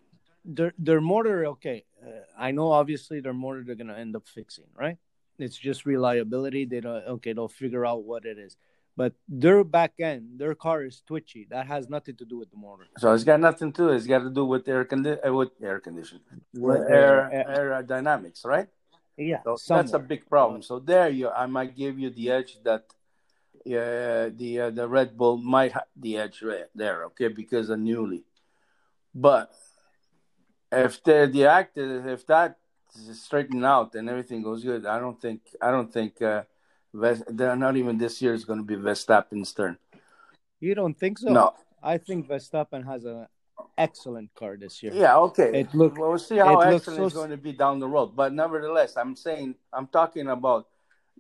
their their motor. Okay, uh, I know. Obviously, their motor they're gonna end up fixing, right? It's just reliability. They don't. Okay, they'll figure out what it is. But their back end, their car is twitchy. That has nothing to do with the motor. so it's got nothing to it. It's got to do with air condi- uh, with air condition, with air air- aerodynamics, right? Yeah, So that's a big problem. So there, you, I might give you the edge that uh, the uh, the Red Bull might have the edge right there, okay, because of newly. But if the the act if that is straightened out and everything goes good, I don't think I don't think uh, they're not even this year is going to be Verstappen's turn. You don't think so? No, I think Verstappen has an excellent car this year. Yeah, okay. It look- well, we'll see how it excellent so it's going to be down the road. But nevertheless, I'm saying I'm talking about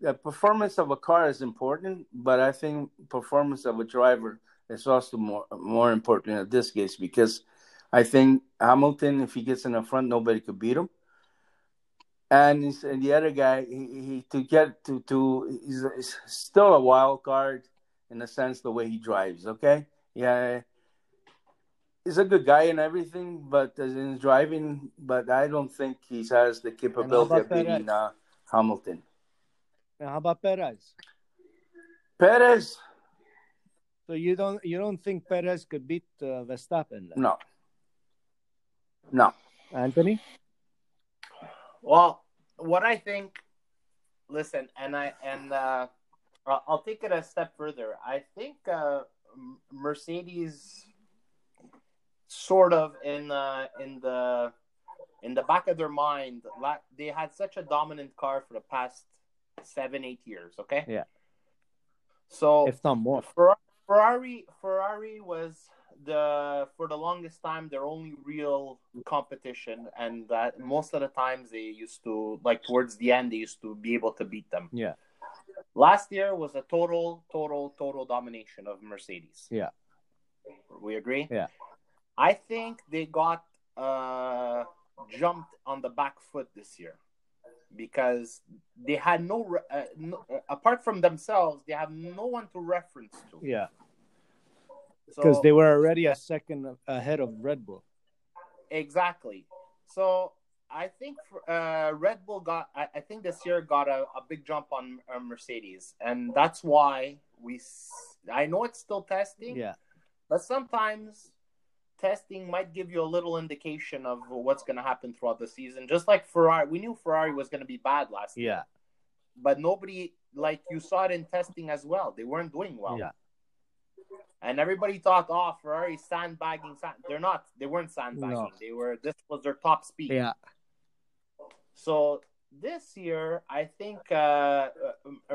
the performance of a car is important, but I think performance of a driver is also more more important in this case because I think Hamilton, if he gets in the front, nobody could beat him. And, and the other guy, he, he to get to to he's, he's still a wild card in a sense the way he drives. Okay, yeah, he's a good guy and everything, but as in driving, but I don't think he has the capability of beating uh, Hamilton. And how about Perez? Perez, So you don't you don't think Perez could beat uh, Verstappen? Then? no, no. Anthony? Well, what I think, listen, and I and uh, I'll take it a step further. I think uh, Mercedes, sort of in the in the in the back of their mind, they had such a dominant car for the past seven eight years. Okay. Yeah. So If not more. Fer- Ferrari Ferrari was the for the longest time their only real competition and that most of the times they used to like towards the end they used to be able to beat them. Yeah. Last year was a total total total domination of Mercedes. Yeah. We agree? Yeah. I think they got uh jumped on the back foot this year because they had no, uh, no uh, apart from themselves they have no one to reference to Yeah. So- Because they were already a second ahead of Red Bull. Exactly. So I think uh, Red Bull got. I, I think this year got a, a big jump on uh, Mercedes, and that's why we. I know it's still testing, Yeah. but sometimes testing might give you a little indication of what's going to happen throughout the season. Just like Ferrari, we knew Ferrari was going to be bad last year, Yeah. but nobody like you saw it in testing as well. They weren't doing well. Yeah. And everybody thought, oh, Ferrari sandbagging. Sand-. They're not. They weren't sandbagging. No. They were. This was their top speed. Yeah. So this year, I think uh,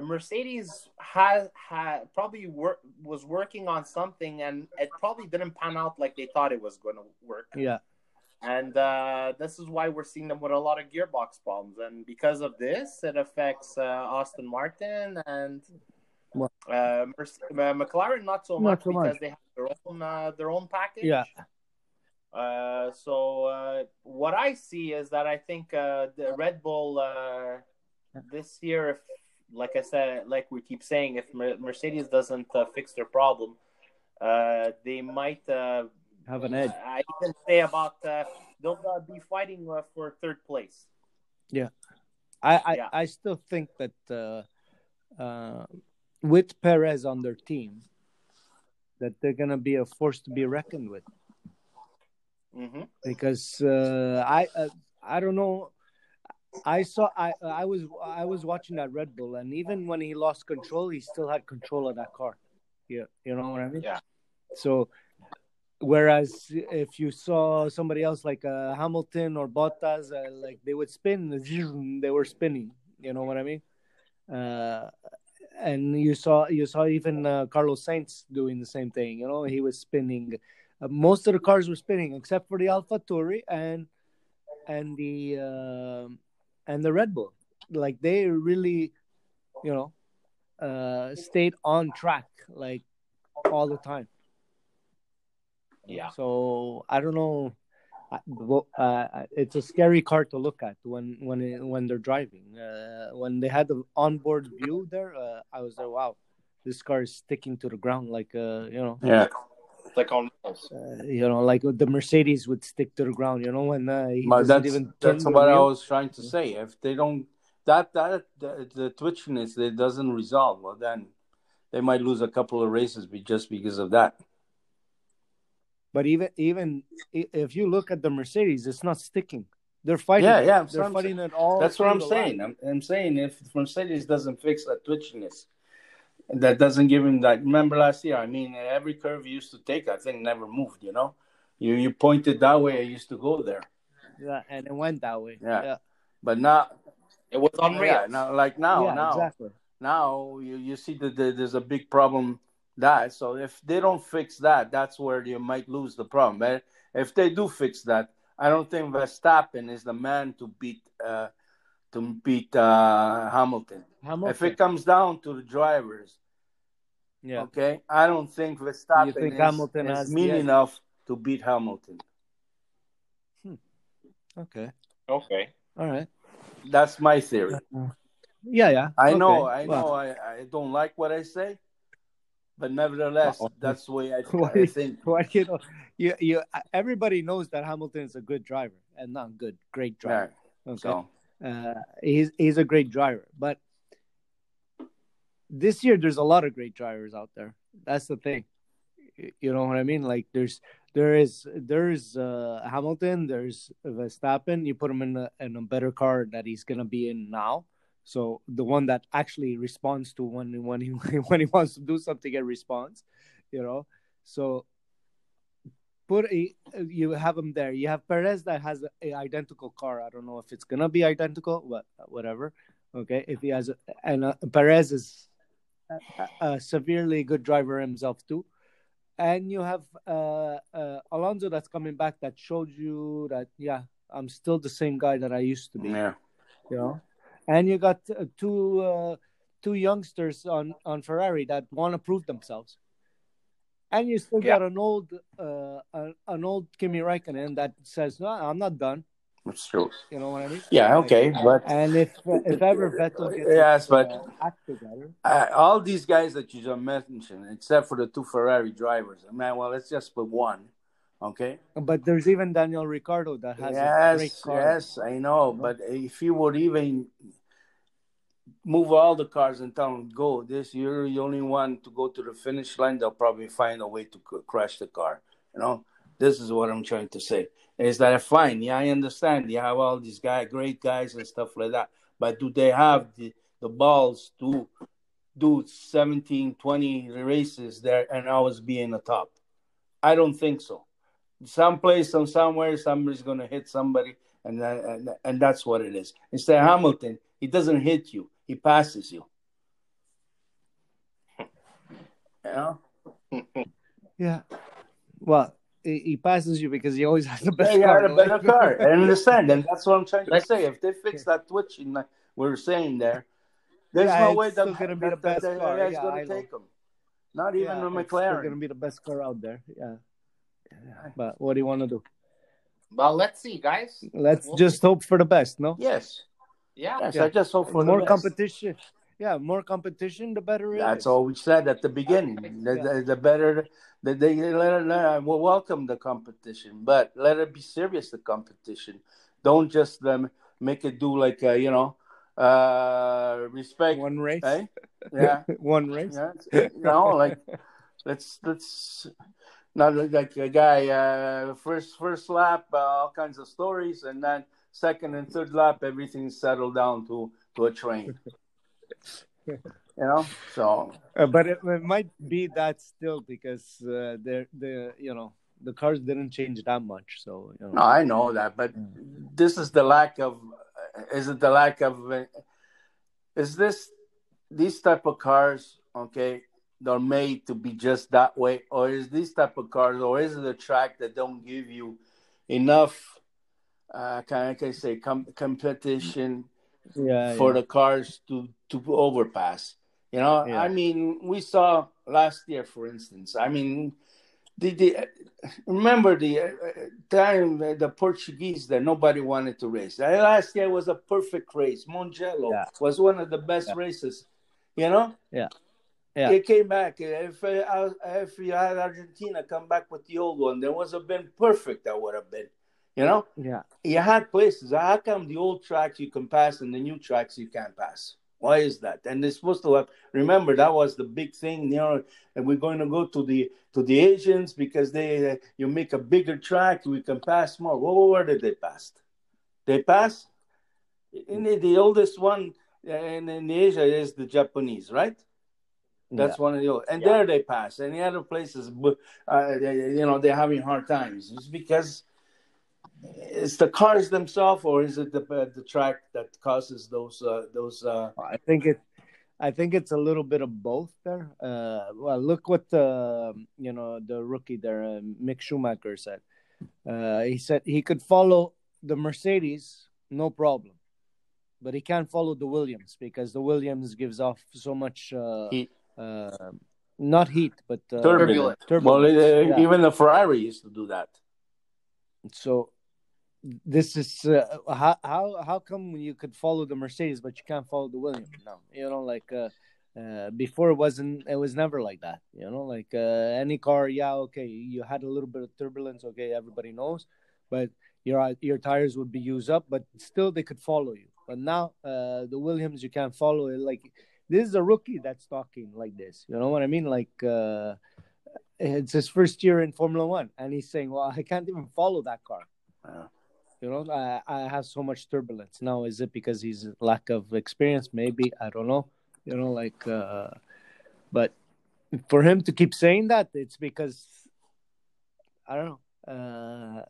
Mercedes has had probably wor- was working on something, and it probably didn't pan out like they thought it was going to work. Yeah. And uh, this is why we're seeing them with a lot of gearbox problems, and because of this, it affects uh, Aston Martin and Well- uh, Merce- uh, McLaren not so Not much so because much. they have their own uh, their own package. Yeah. Uh, so uh, what I see is that I think uh, the Red Bull uh, this year, if like I said, like we keep saying, if Mercedes doesn't uh, fix their problem, uh, they might. Uh, Have an edge. I even say about uh, they'll uh, be fighting uh, for third place. I I, Yeah. I still think that uh, uh, with Perez on their team, that they're gonna be a force to be reckoned with. hmm because uh, I uh, I don't know. I saw I I was I was watching that Red Bull, and even when he lost control, he still had control of that car. Yeah, you know what I mean. Yeah. So, whereas if you saw somebody else like uh, Hamilton or Bottas, uh, like they would spin, they were spinning. You know what I mean? And you saw you saw even uh, Carlos Sainz doing the same thing. You know, he was spinning. Uh, most of the cars were spinning except for the Alpha Tauri and and the uh, and the Red Bull. Like they really, you know, uh, stayed on track like all the time. Yeah. So I don't know. I- well, Uh, it's a scary car to look at when when it, when they're driving. Uh, when they had the onboard view there, uh, I was like, wow, this car is sticking to the ground like uh, you know, Yeah, Like on uh, you know, like the Mercedes would stick to the ground. You know, when uh, he but doesn't that's even turn that's the what I was trying to say. If they don't that that the, the twitchiness it doesn't resolve, well then they might lose a couple of races be just because of that. But even even if you look at the Mercedes, it's not sticking. They're fighting. Yeah, yeah, They're I'm fighting it all. That's what I'm saying. I'm, I'm saying if Mercedes doesn't fix that twitchiness, that doesn't give him that. Remember last year? I mean, every curve he used to take, that thing never moved. You know, you you pointed that way, I used to go there. Yeah, and it went that way. Yeah. yeah, But now, It was on yeah, now like now, Yeah, now, exactly. now you, you see that there's a big problem that. So if they don't fix that, that's where you might lose the problem. But if they do fix that, I don't think Verstappen is the man to beat uh, to beat uh, Hamilton. Hamilton. If it comes down to the drivers, yeah. okay, I don't think Verstappen think is, Hamilton is has mean the enough to beat Hamilton. Okay. Okay. All right. That's my theory. Yeah, yeah. I know, Okay. I know, Well, I, I don't like what I say, but nevertheless, Uh-oh. that's the way I, Why- I think. why you know, you, you, everybody knows that Hamilton is a good driver and not good, great Yeah, driver. Okay. so Uh, he's he's a great driver, but this year there's a lot of great drivers out there. That's the thing. You know what I mean? Like there's there is there's uh, Hamilton, there's Verstappen. You put him in a in a better car that he's gonna be in now. So the one that actually responds to when when he when he wants to do something, it responds. You know, so put a, you have him there. You have Perez that has a, a identical car. I don't know if it's gonna be identical, but whatever. Okay, if he has a, and uh, Perez is a, a severely good driver himself too, and you have uh, uh, Alonso that's coming back that showed you that yeah, I'm still the same guy that I used to be. yeah, You know, and you got uh, two uh, two youngsters on on Ferrari that want to prove themselves. And you still Yeah. got an old, uh, an, an old Kimi Räikkönen that says, "No, I'm not done." that's true. You know what I mean? Yeah, okay, but And if if ever Vettel gets Yes, his, but- uh, act together, uh, all these guys that you just mentioned, except for the two Ferrari drivers, man, well, let's just put one, okay? but there's even Daniel Ricciardo that has a great Yes, car. yes, I know, but if he would even move all the cars tell them go, this you're the only one to go to the finish line, they'll probably find a way to crash the car. You know, this is what I'm trying to say. Is that fine? Yeah, I understand. You have all these guys, great guys and stuff like that, but do they have the the balls to do 17, 20 races there and always be in the top? I don't think so. Someplace, some somewhere, somebody's going to hit somebody, and, that, and and that's what it is. Instead, Hamilton, he doesn't hit you; he passes you. You know? Yeah. Well, he, he passes you because he always has the Yeah, best he car. had a better car. I understand, and that's what I'm trying to Like- say. If they fix that twitching, like we're saying there, there's Yeah, no way that's gonna be the best that- car. that's Yeah, going to take him. Not Yeah, even a it's still McLaren. gonna be the best car out there. Yeah. But what do you want to do? Well, let's see, guys. Let's We'll just hope for the best. No. Yes, Yeah. yes. Yeah. I just hope for more the competition. Yeah, more competition, the better it That's is. all we said at the beginning. The, Yeah. the, the better the, they let, let we'll welcome the competition, but let it be serious. The competition. Don't just um, make it do like uh, you know uh, respect. One race. Eh? Yeah, One race. yeah. You know, like let's let's not like a guy uh, first first lap uh, all kinds of stories, and then second and third lap everything settled down to to a train. you know, so Uh, but it, it might be that still because uh, the the you know the cars didn't change that much. So you know. No, I know that, but this is the lack of. Is it the lack of? Is this these type of cars? Okay, they're made to be just that way, or is these type of cars, or is it a track that don't give you enough? Uh, can I can say com- competition yeah, for yeah. the cars to to overpass? You know, Yeah. I mean, we saw last year, for instance. I mean, the, the remember the uh, time the, the Portuguese that nobody wanted to race. Uh, Last year was a perfect race. Mugello Yeah. was one of the best Yeah. races. You know. Yeah. Yeah. It came back. If uh, if you had Argentina come back with the old one, there was have been perfect. That would have been. You know yeah. you had places. How come the old tracks you can pass and the new tracks you can't pass? Why is that? And they're supposed to have. Remember that was the big thing, you know. And we're going to go to the to the Asians because they uh, you make a bigger track, we can pass more. Well, where did they pass? They pass. In the, the oldest one in, in Asia is the Japanese, right? That's one of the old, and Yeah. there they pass. And the other places, uh, they- you know, they're having hard times. It's because it's the cars themselves, or is it the uh, the track that causes those uh, those? Uh, I think it. I think it's a little bit of both there. Uh, well, look what the you know the rookie there, uh, Mick Schumacher said. Uh, he said he could follow the Mercedes, no problem, but he can't follow the Williams because the Williams gives off so much uh, Heat. uh, not heat, but uh, Turbulent. turbulence. Well, uh, yeah. even the Ferrari used to do that. So this is uh, how how how come you could follow the Mercedes but you can't follow the Williams? No, you know, like uh, uh, before it wasn't. It was never like that. You know, like uh, any car, yeah, okay, you had a little bit of turbulence. Okay, everybody knows, but your your tires would be used up, but still they could follow you. But now uh, the Williams, you can't follow it. Like this is a rookie that's talking like this. You know what I mean? Like. Uh, it's his first year in Formula One, and he's saying, "Well, I can't even follow that car." Yeah. You know, I, I have so much turbulence now. Is it because he's lack of experience? Maybe I don't know. You know, like, uh, but for him to keep saying that, it's because I don't know. Uh,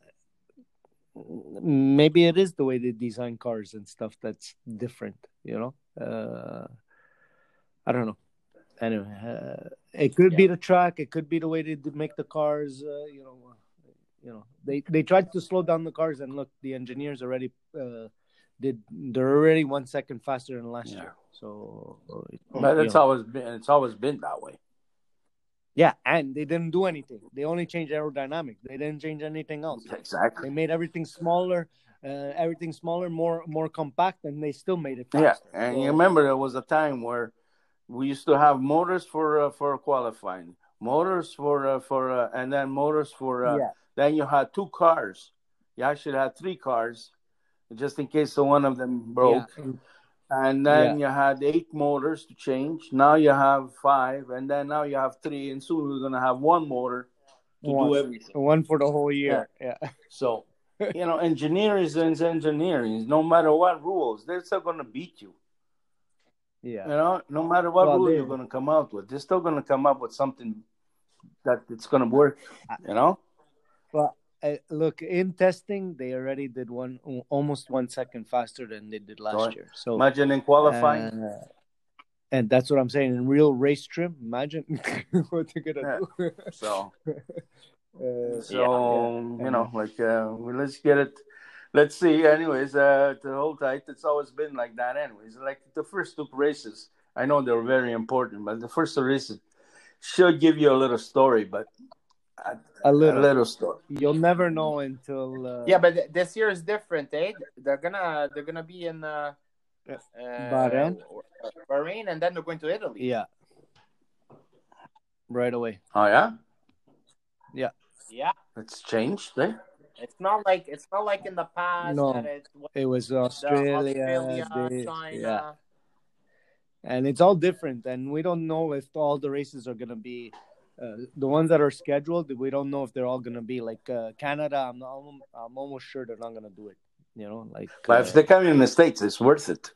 maybe it is the way they design cars and stuff that's different. You know, uh, I don't know. Anyway, uh, it could be the track. It could be the way they make the cars. Uh, you know, you know they they tried to slow down the cars and look the engineers already uh did they're already one second faster than last Yeah. year so But it's know. always been it's always been that way. yeah and they didn't do anything they only changed aerodynamics they didn't change anything else Exactly. they made everything smaller uh, everything smaller more more compact and they still made it faster. Yeah, and So- you remember there was a time where we used to have motors for uh, for qualifying, motors for uh, for uh, and then motors for uh, yeah then you had two cars. You actually had three cars, just in case the one of them broke. yeah. And then you had eight motors to change. Now you have five, and then now you have three, and soon we're gonna have one motor to One. do everything. one for the whole year yeah, So, you know, engineers is engineering. No matter what rules, they're still gonna beat you. yeah. You know, no matter what Well, rule you're gonna come out with, they're still gonna come up with something that it's gonna work. You know? But uh, look, in testing, they already did one almost one second faster than they did last Right. year. So Imagine in qualifying. Uh, and that's what I'm saying. In real race trim, imagine what they're gonna do. so, Uh, so yeah. you know, like uh, well, let's get it. Let's see. Anyways, uh, to hold tight. It's always been like that. Anyways, like the first two races, I know they're very important, but the first two races should give you a little story, but a, a little. a little story. You'll never know until. Uh, Yeah, but th- this year is different, eh? They're gonna they're gonna be in uh, Yeah. uh, Bahrain? Bahrain, and then they're going to Italy. Yeah. Right away. Oh yeah, Yeah, yeah. it's changed. Eh? it's not like it's not like in the past No. that it was It was Australia, Australia, this, China. yeah, and it's all different. And we don't know if all the races are gonna be uh, the ones that are scheduled. We don't know if they're all gonna be like uh, Canada. I'm not, I'm almost sure they're not gonna do it. You know, like But uh, if they come in the states, it's worth it.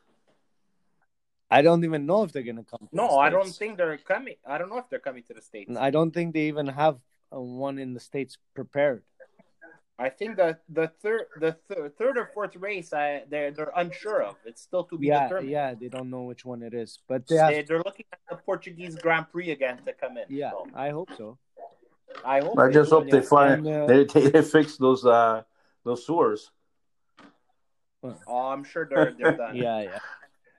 I don't even know if they're gonna come. No, I don't think they're coming. I don't know if they're coming to the states. I don't think they even have uh, one in the states prepared. I think the the third the th- third or fourth race, I they're they're unsure of. It's still to be Yeah, determined. yeah, they don't know which one it is, but they have. They, they're looking at the Portuguese Grand Prix again to come in. Yeah, So, I hope so. I hope. I just do. hope they find And, uh, they, they they fix those uh those sewers. Oh, I'm sure they're they're done. Yeah, yeah,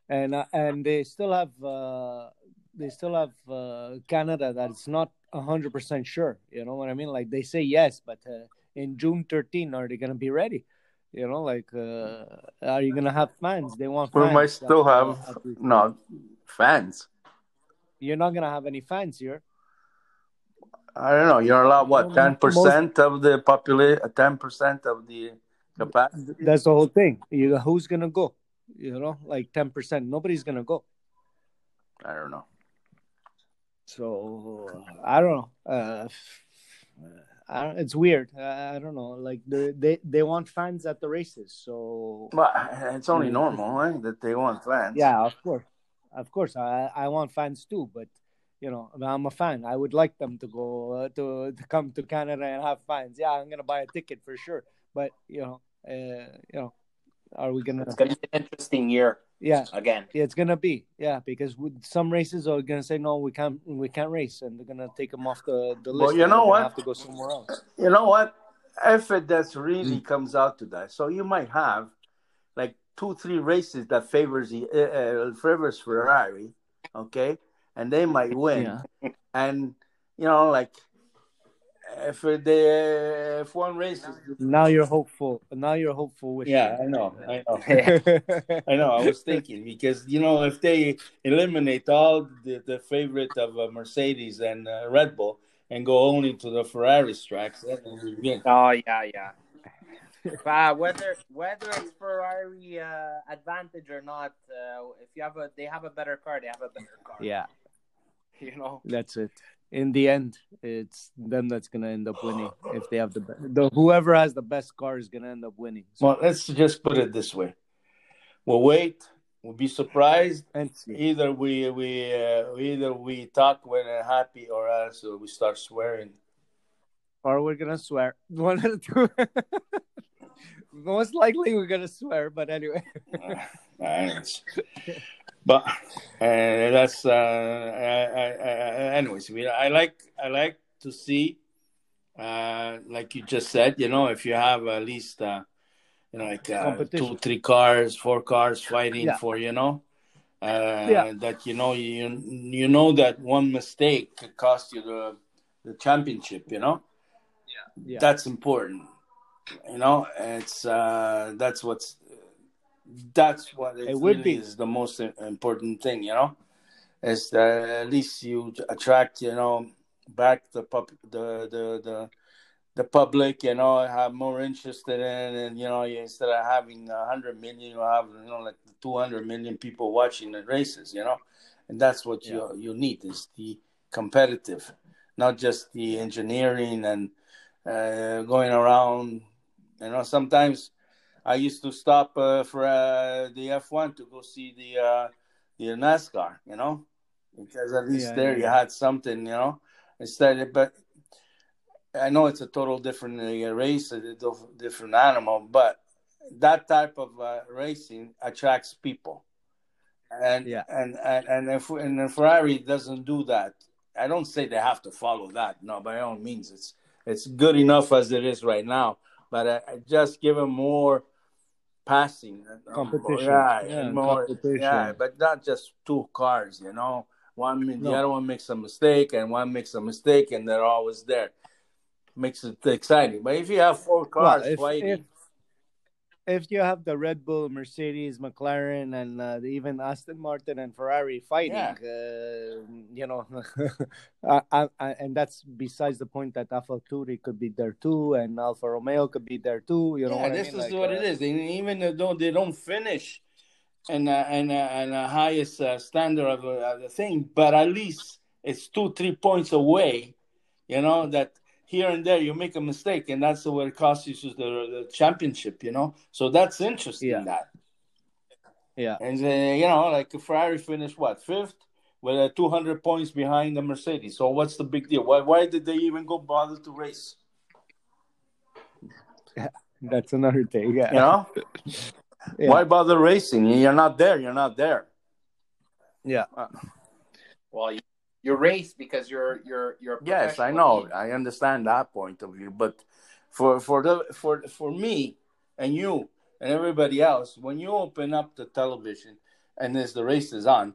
and uh, and they still have uh, they still have uh, Canada that's not hundred percent sure. You know what I mean? Like they say yes, but uh, in June 13, are they gonna be ready? You know, like uh, are you gonna have fans? They want. We might still uh, have no fans. You're not gonna have any fans here. I don't know. You're allowed what ten percent of the population, ten percent of the capacity. That's the whole thing. You who's gonna go? You know, like ten percent. Nobody's gonna go. I don't know. So I don't know. Uh, it's weird. I, I don't know. Like they, they they want fans at the races. So But it's only normal eh, that they want fans. yeah, of course, of course. I I want fans too. But you know, I'm a fan. I would like them to go uh, to to come to Canada and have fans. Yeah, I'm gonna buy a ticket for sure. But you know, uh, you know, are we gonna? It's gonna be an interesting year Yeah, again. Yeah, it's gonna be yeah because with some races are gonna say no we can't we can't race and they're gonna take them off the the list. Well, you know they're what? Have to go somewhere else. You know what? if it that's really comes out to that, so you might have like two, three races that favors the uh, uh, favors Ferrari, okay, and they might win, Yeah. and you know, like if they if one race is Now you're hopeful. Now you're hopeful. With yeah, I know, I know. know. I know. I was thinking because you know if they eliminate all the, the favorite of uh, Mercedes and uh, Red Bull and go only to the Ferrari tracks, then. Oh yeah, yeah. but whether whether it's Ferrari uh, advantage or not, uh, if you have a they have a better car, they have a better car. yeah, You know. that's it. In the end, it's them that's gonna end up winning if they have the be- the whoever has the best car is gonna end up winning. So, Well, let's just put it this way: we'll wait. We'll be surprised. and. Either we we uh, either we talk when we're happy, or else we start swearing. or we're gonna swear. One of the two. Most likely, we're gonna swear. But anyway, Uh, Nice. But uh, that's uh, I, I, I, anyways. We, I like I like to see, uh, like you just said, you know, if you have at least uh, you know like uh, two, three cars, four cars fighting Yeah. for you know. Uh, Yeah. That you know you you know that one mistake could cost you the the championship. You know yeah, that's important you know it's uh that's what's that's what it, It would really be. is the most important thing you know is that at least you attract you know back the pub the the the the public you know have more interested in and you know instead of having a hundred million you have you know like 200 million people watching the races you know and that's what you you need is the competitive not just the engineering and uh, going around. You know, sometimes I used to stop uh, for uh, the F1 to go see the uh, the NASCAR. You know, because at least Yeah, there yeah. you had something. You know, instead. But I know it's a total different uh, race, a different animal, but that type of uh, racing attracts people. And Yeah. and and and if and if Ferrari doesn't do that, I don't say they have to follow that. No, by all means, it's it's good enough as it is right now. But I, I just give them more passing, Competition. yeah, Yeah, more, competition. yeah, but not just two cars. You know, one the No. other one makes a mistake, and one makes a mistake, and they're always there. Makes it exciting. But if you have four cars if- fighting, if- if you have the Red Bull, Mercedes, McLaren, and uh, even Aston Martin and Ferrari fighting, Yeah. uh, you know, I, I, I, and that's besides the point that Alpha Tauri could be there too, and Alfa Romeo could be there too. You know, yeah, this mean? is Like, what uh, it is. And even though they don't finish and uh, and uh, and the highest uh, standard of, uh, of the thing, but at least it's two three points away. You know that here and there you make a mistake, and that's what it costs you the, the championship. You know, so that's interesting. Yeah. That Yeah, and uh, you know, like Ferrari finished what fifth. With uh, 200 points behind the Mercedes, so what's the big deal? Why why did they even go bother to race? that's another thing. Yeah, You know, Yeah. why bother racing? You're not there. You're not there. yeah, Well, you, you race because you're you're you're. Yes, I know. I understand that point of view, but for for the for for me and you and everybody else, when you open up the television and as the race is on,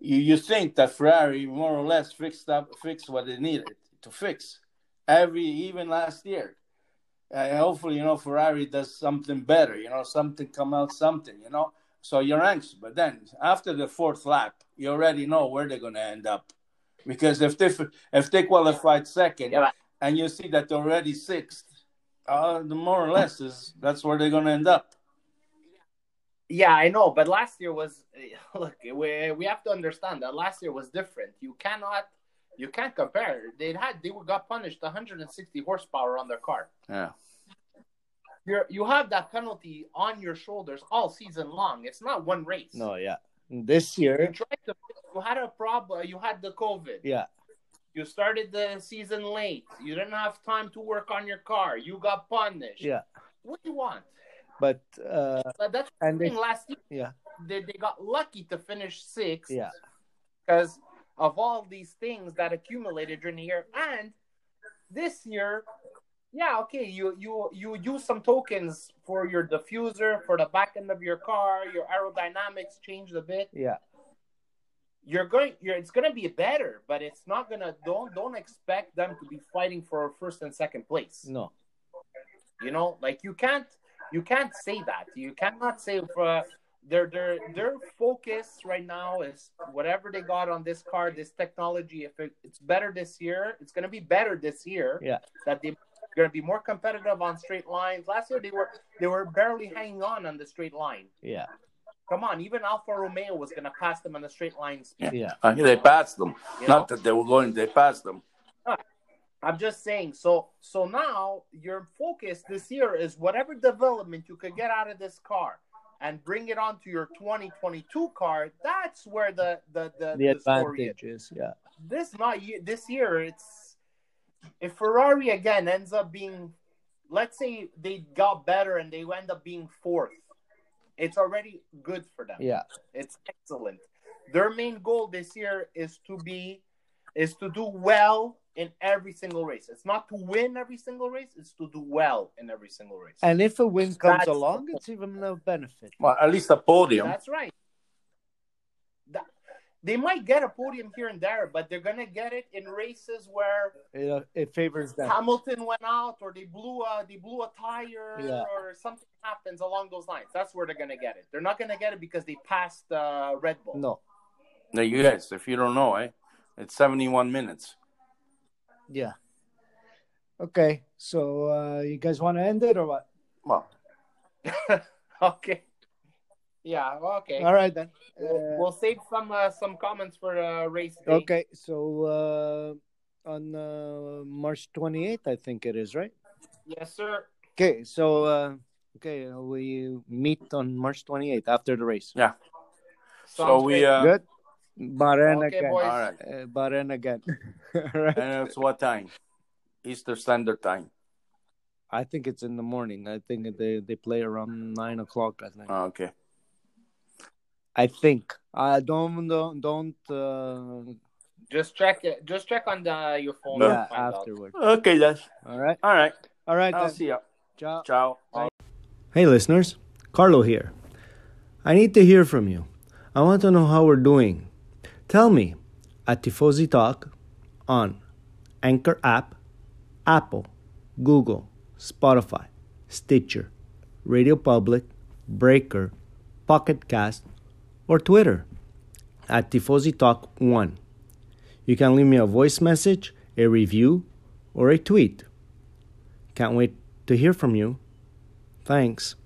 you, you think that Ferrari more or less fixed up fixed what it needed to fix. Every even last year. Uh, hopefully, you know, Ferrari does something better, you know, something come out something, you know. So you're anxious. But then after the fourth lap, you already know where they're gonna end up. Because if they if they qualified second Yeah, but- and you see that they're already sixth, uh, the more or less is that's where they're gonna end up. Yeah, I know, but last year was look. We we have to understand that last year was different. You cannot you can't compare. They had they got punished 160 horsepower on their car. Yeah. You you have that penalty on your shoulders all season long. It's not one race. no, yeah. This You year, tried to. You had a problem. You had the COVID. yeah, You started the season late. You didn't have time to work on your car. You got punished. yeah, What do you want? but uh, But that's and the they. Last year, yeah, they, they got lucky to finish sixth. yeah, because of all these things that accumulated during the year. And this year, Yeah, okay. You you you use some tokens for your diffuser, for the back end of your car. Your aerodynamics changed a bit. Yeah. You're going. You're. It's gonna be better, but it's not gonna. Don't don't expect them to be fighting for first and second place. No. You know, like you can't you can't say that. You cannot say for their their their focus right now is whatever they got on this car, this technology. If it, it's better this year, it's gonna be better this year. Yeah. That they're gonna be more competitive on straight lines. Last year they were they were barely hanging on on the straight line. Yeah. Come on, even Alfa Romeo was gonna pass them on the straight line speed. Yeah. They passed them. You know? Not that they were going. They passed them. I'm just saying. So so now your focus this year is whatever development you could get out of this car and bring it onto your 2022 car. That's where the the the, The the story is. advantage is yeah. This not ye- this year. It's if Ferrari again ends up being, let's say they got better and they end up being fourth. It's already good for them. Yeah. It's excellent. Their main goal this year is to be is to do well in every single race. It's not to win every single race, it's to do well in every single race. And if a win comes That's- along, it's even a benefit. Well, at least a podium. That's right. That, they might get a podium here and there, but they're gonna get it in races where It, uh, it favors them. Hamilton went out or they blew a they blew a tire Yeah. or something happens along those lines. That's where they're gonna get it. They're not gonna get it because they passed uh, Red Bull. No. Now, you guys, if you don't know, eh, it's 71 minutes. Yeah. Okay. So uh, you guys want to end it or what? Well, okay. Yeah. Okay. All right then. We'll, Uh, we'll save some uh, some comments for uh, race day. okay. So uh, on uh, March 28th, I think it is, right? Yes, sir. Okay. So uh, okay, uh, we meet on March 28th after the race. yeah. So we, great. uh, Good. Bahrain Okay, again. boys. all right. Uh, Bahrain again. All right. And it's what time? Easter Standard Time. I think it's in the morning. I think they they play around nine o'clock. I think. Oh, okay. I think. I don't don't don't. Uh, Just check it. Just check on the your phone. yeah, and find out. afterward. Okay, then. All right. All right. All right. I'll then. see ya. Ciao. Ciao. Hey, listeners, Carlo here. I need to hear from you. I want to know how we're doing. Tell me at Tifosi Talk on Anchor app, Apple, Google, Spotify, Stitcher, Radio Public, Breaker, Pocket Cast, or Twitter at Tifosi Talk 1. You can leave me a voice message, a review, or a tweet. Can't wait to hear from you. Thanks.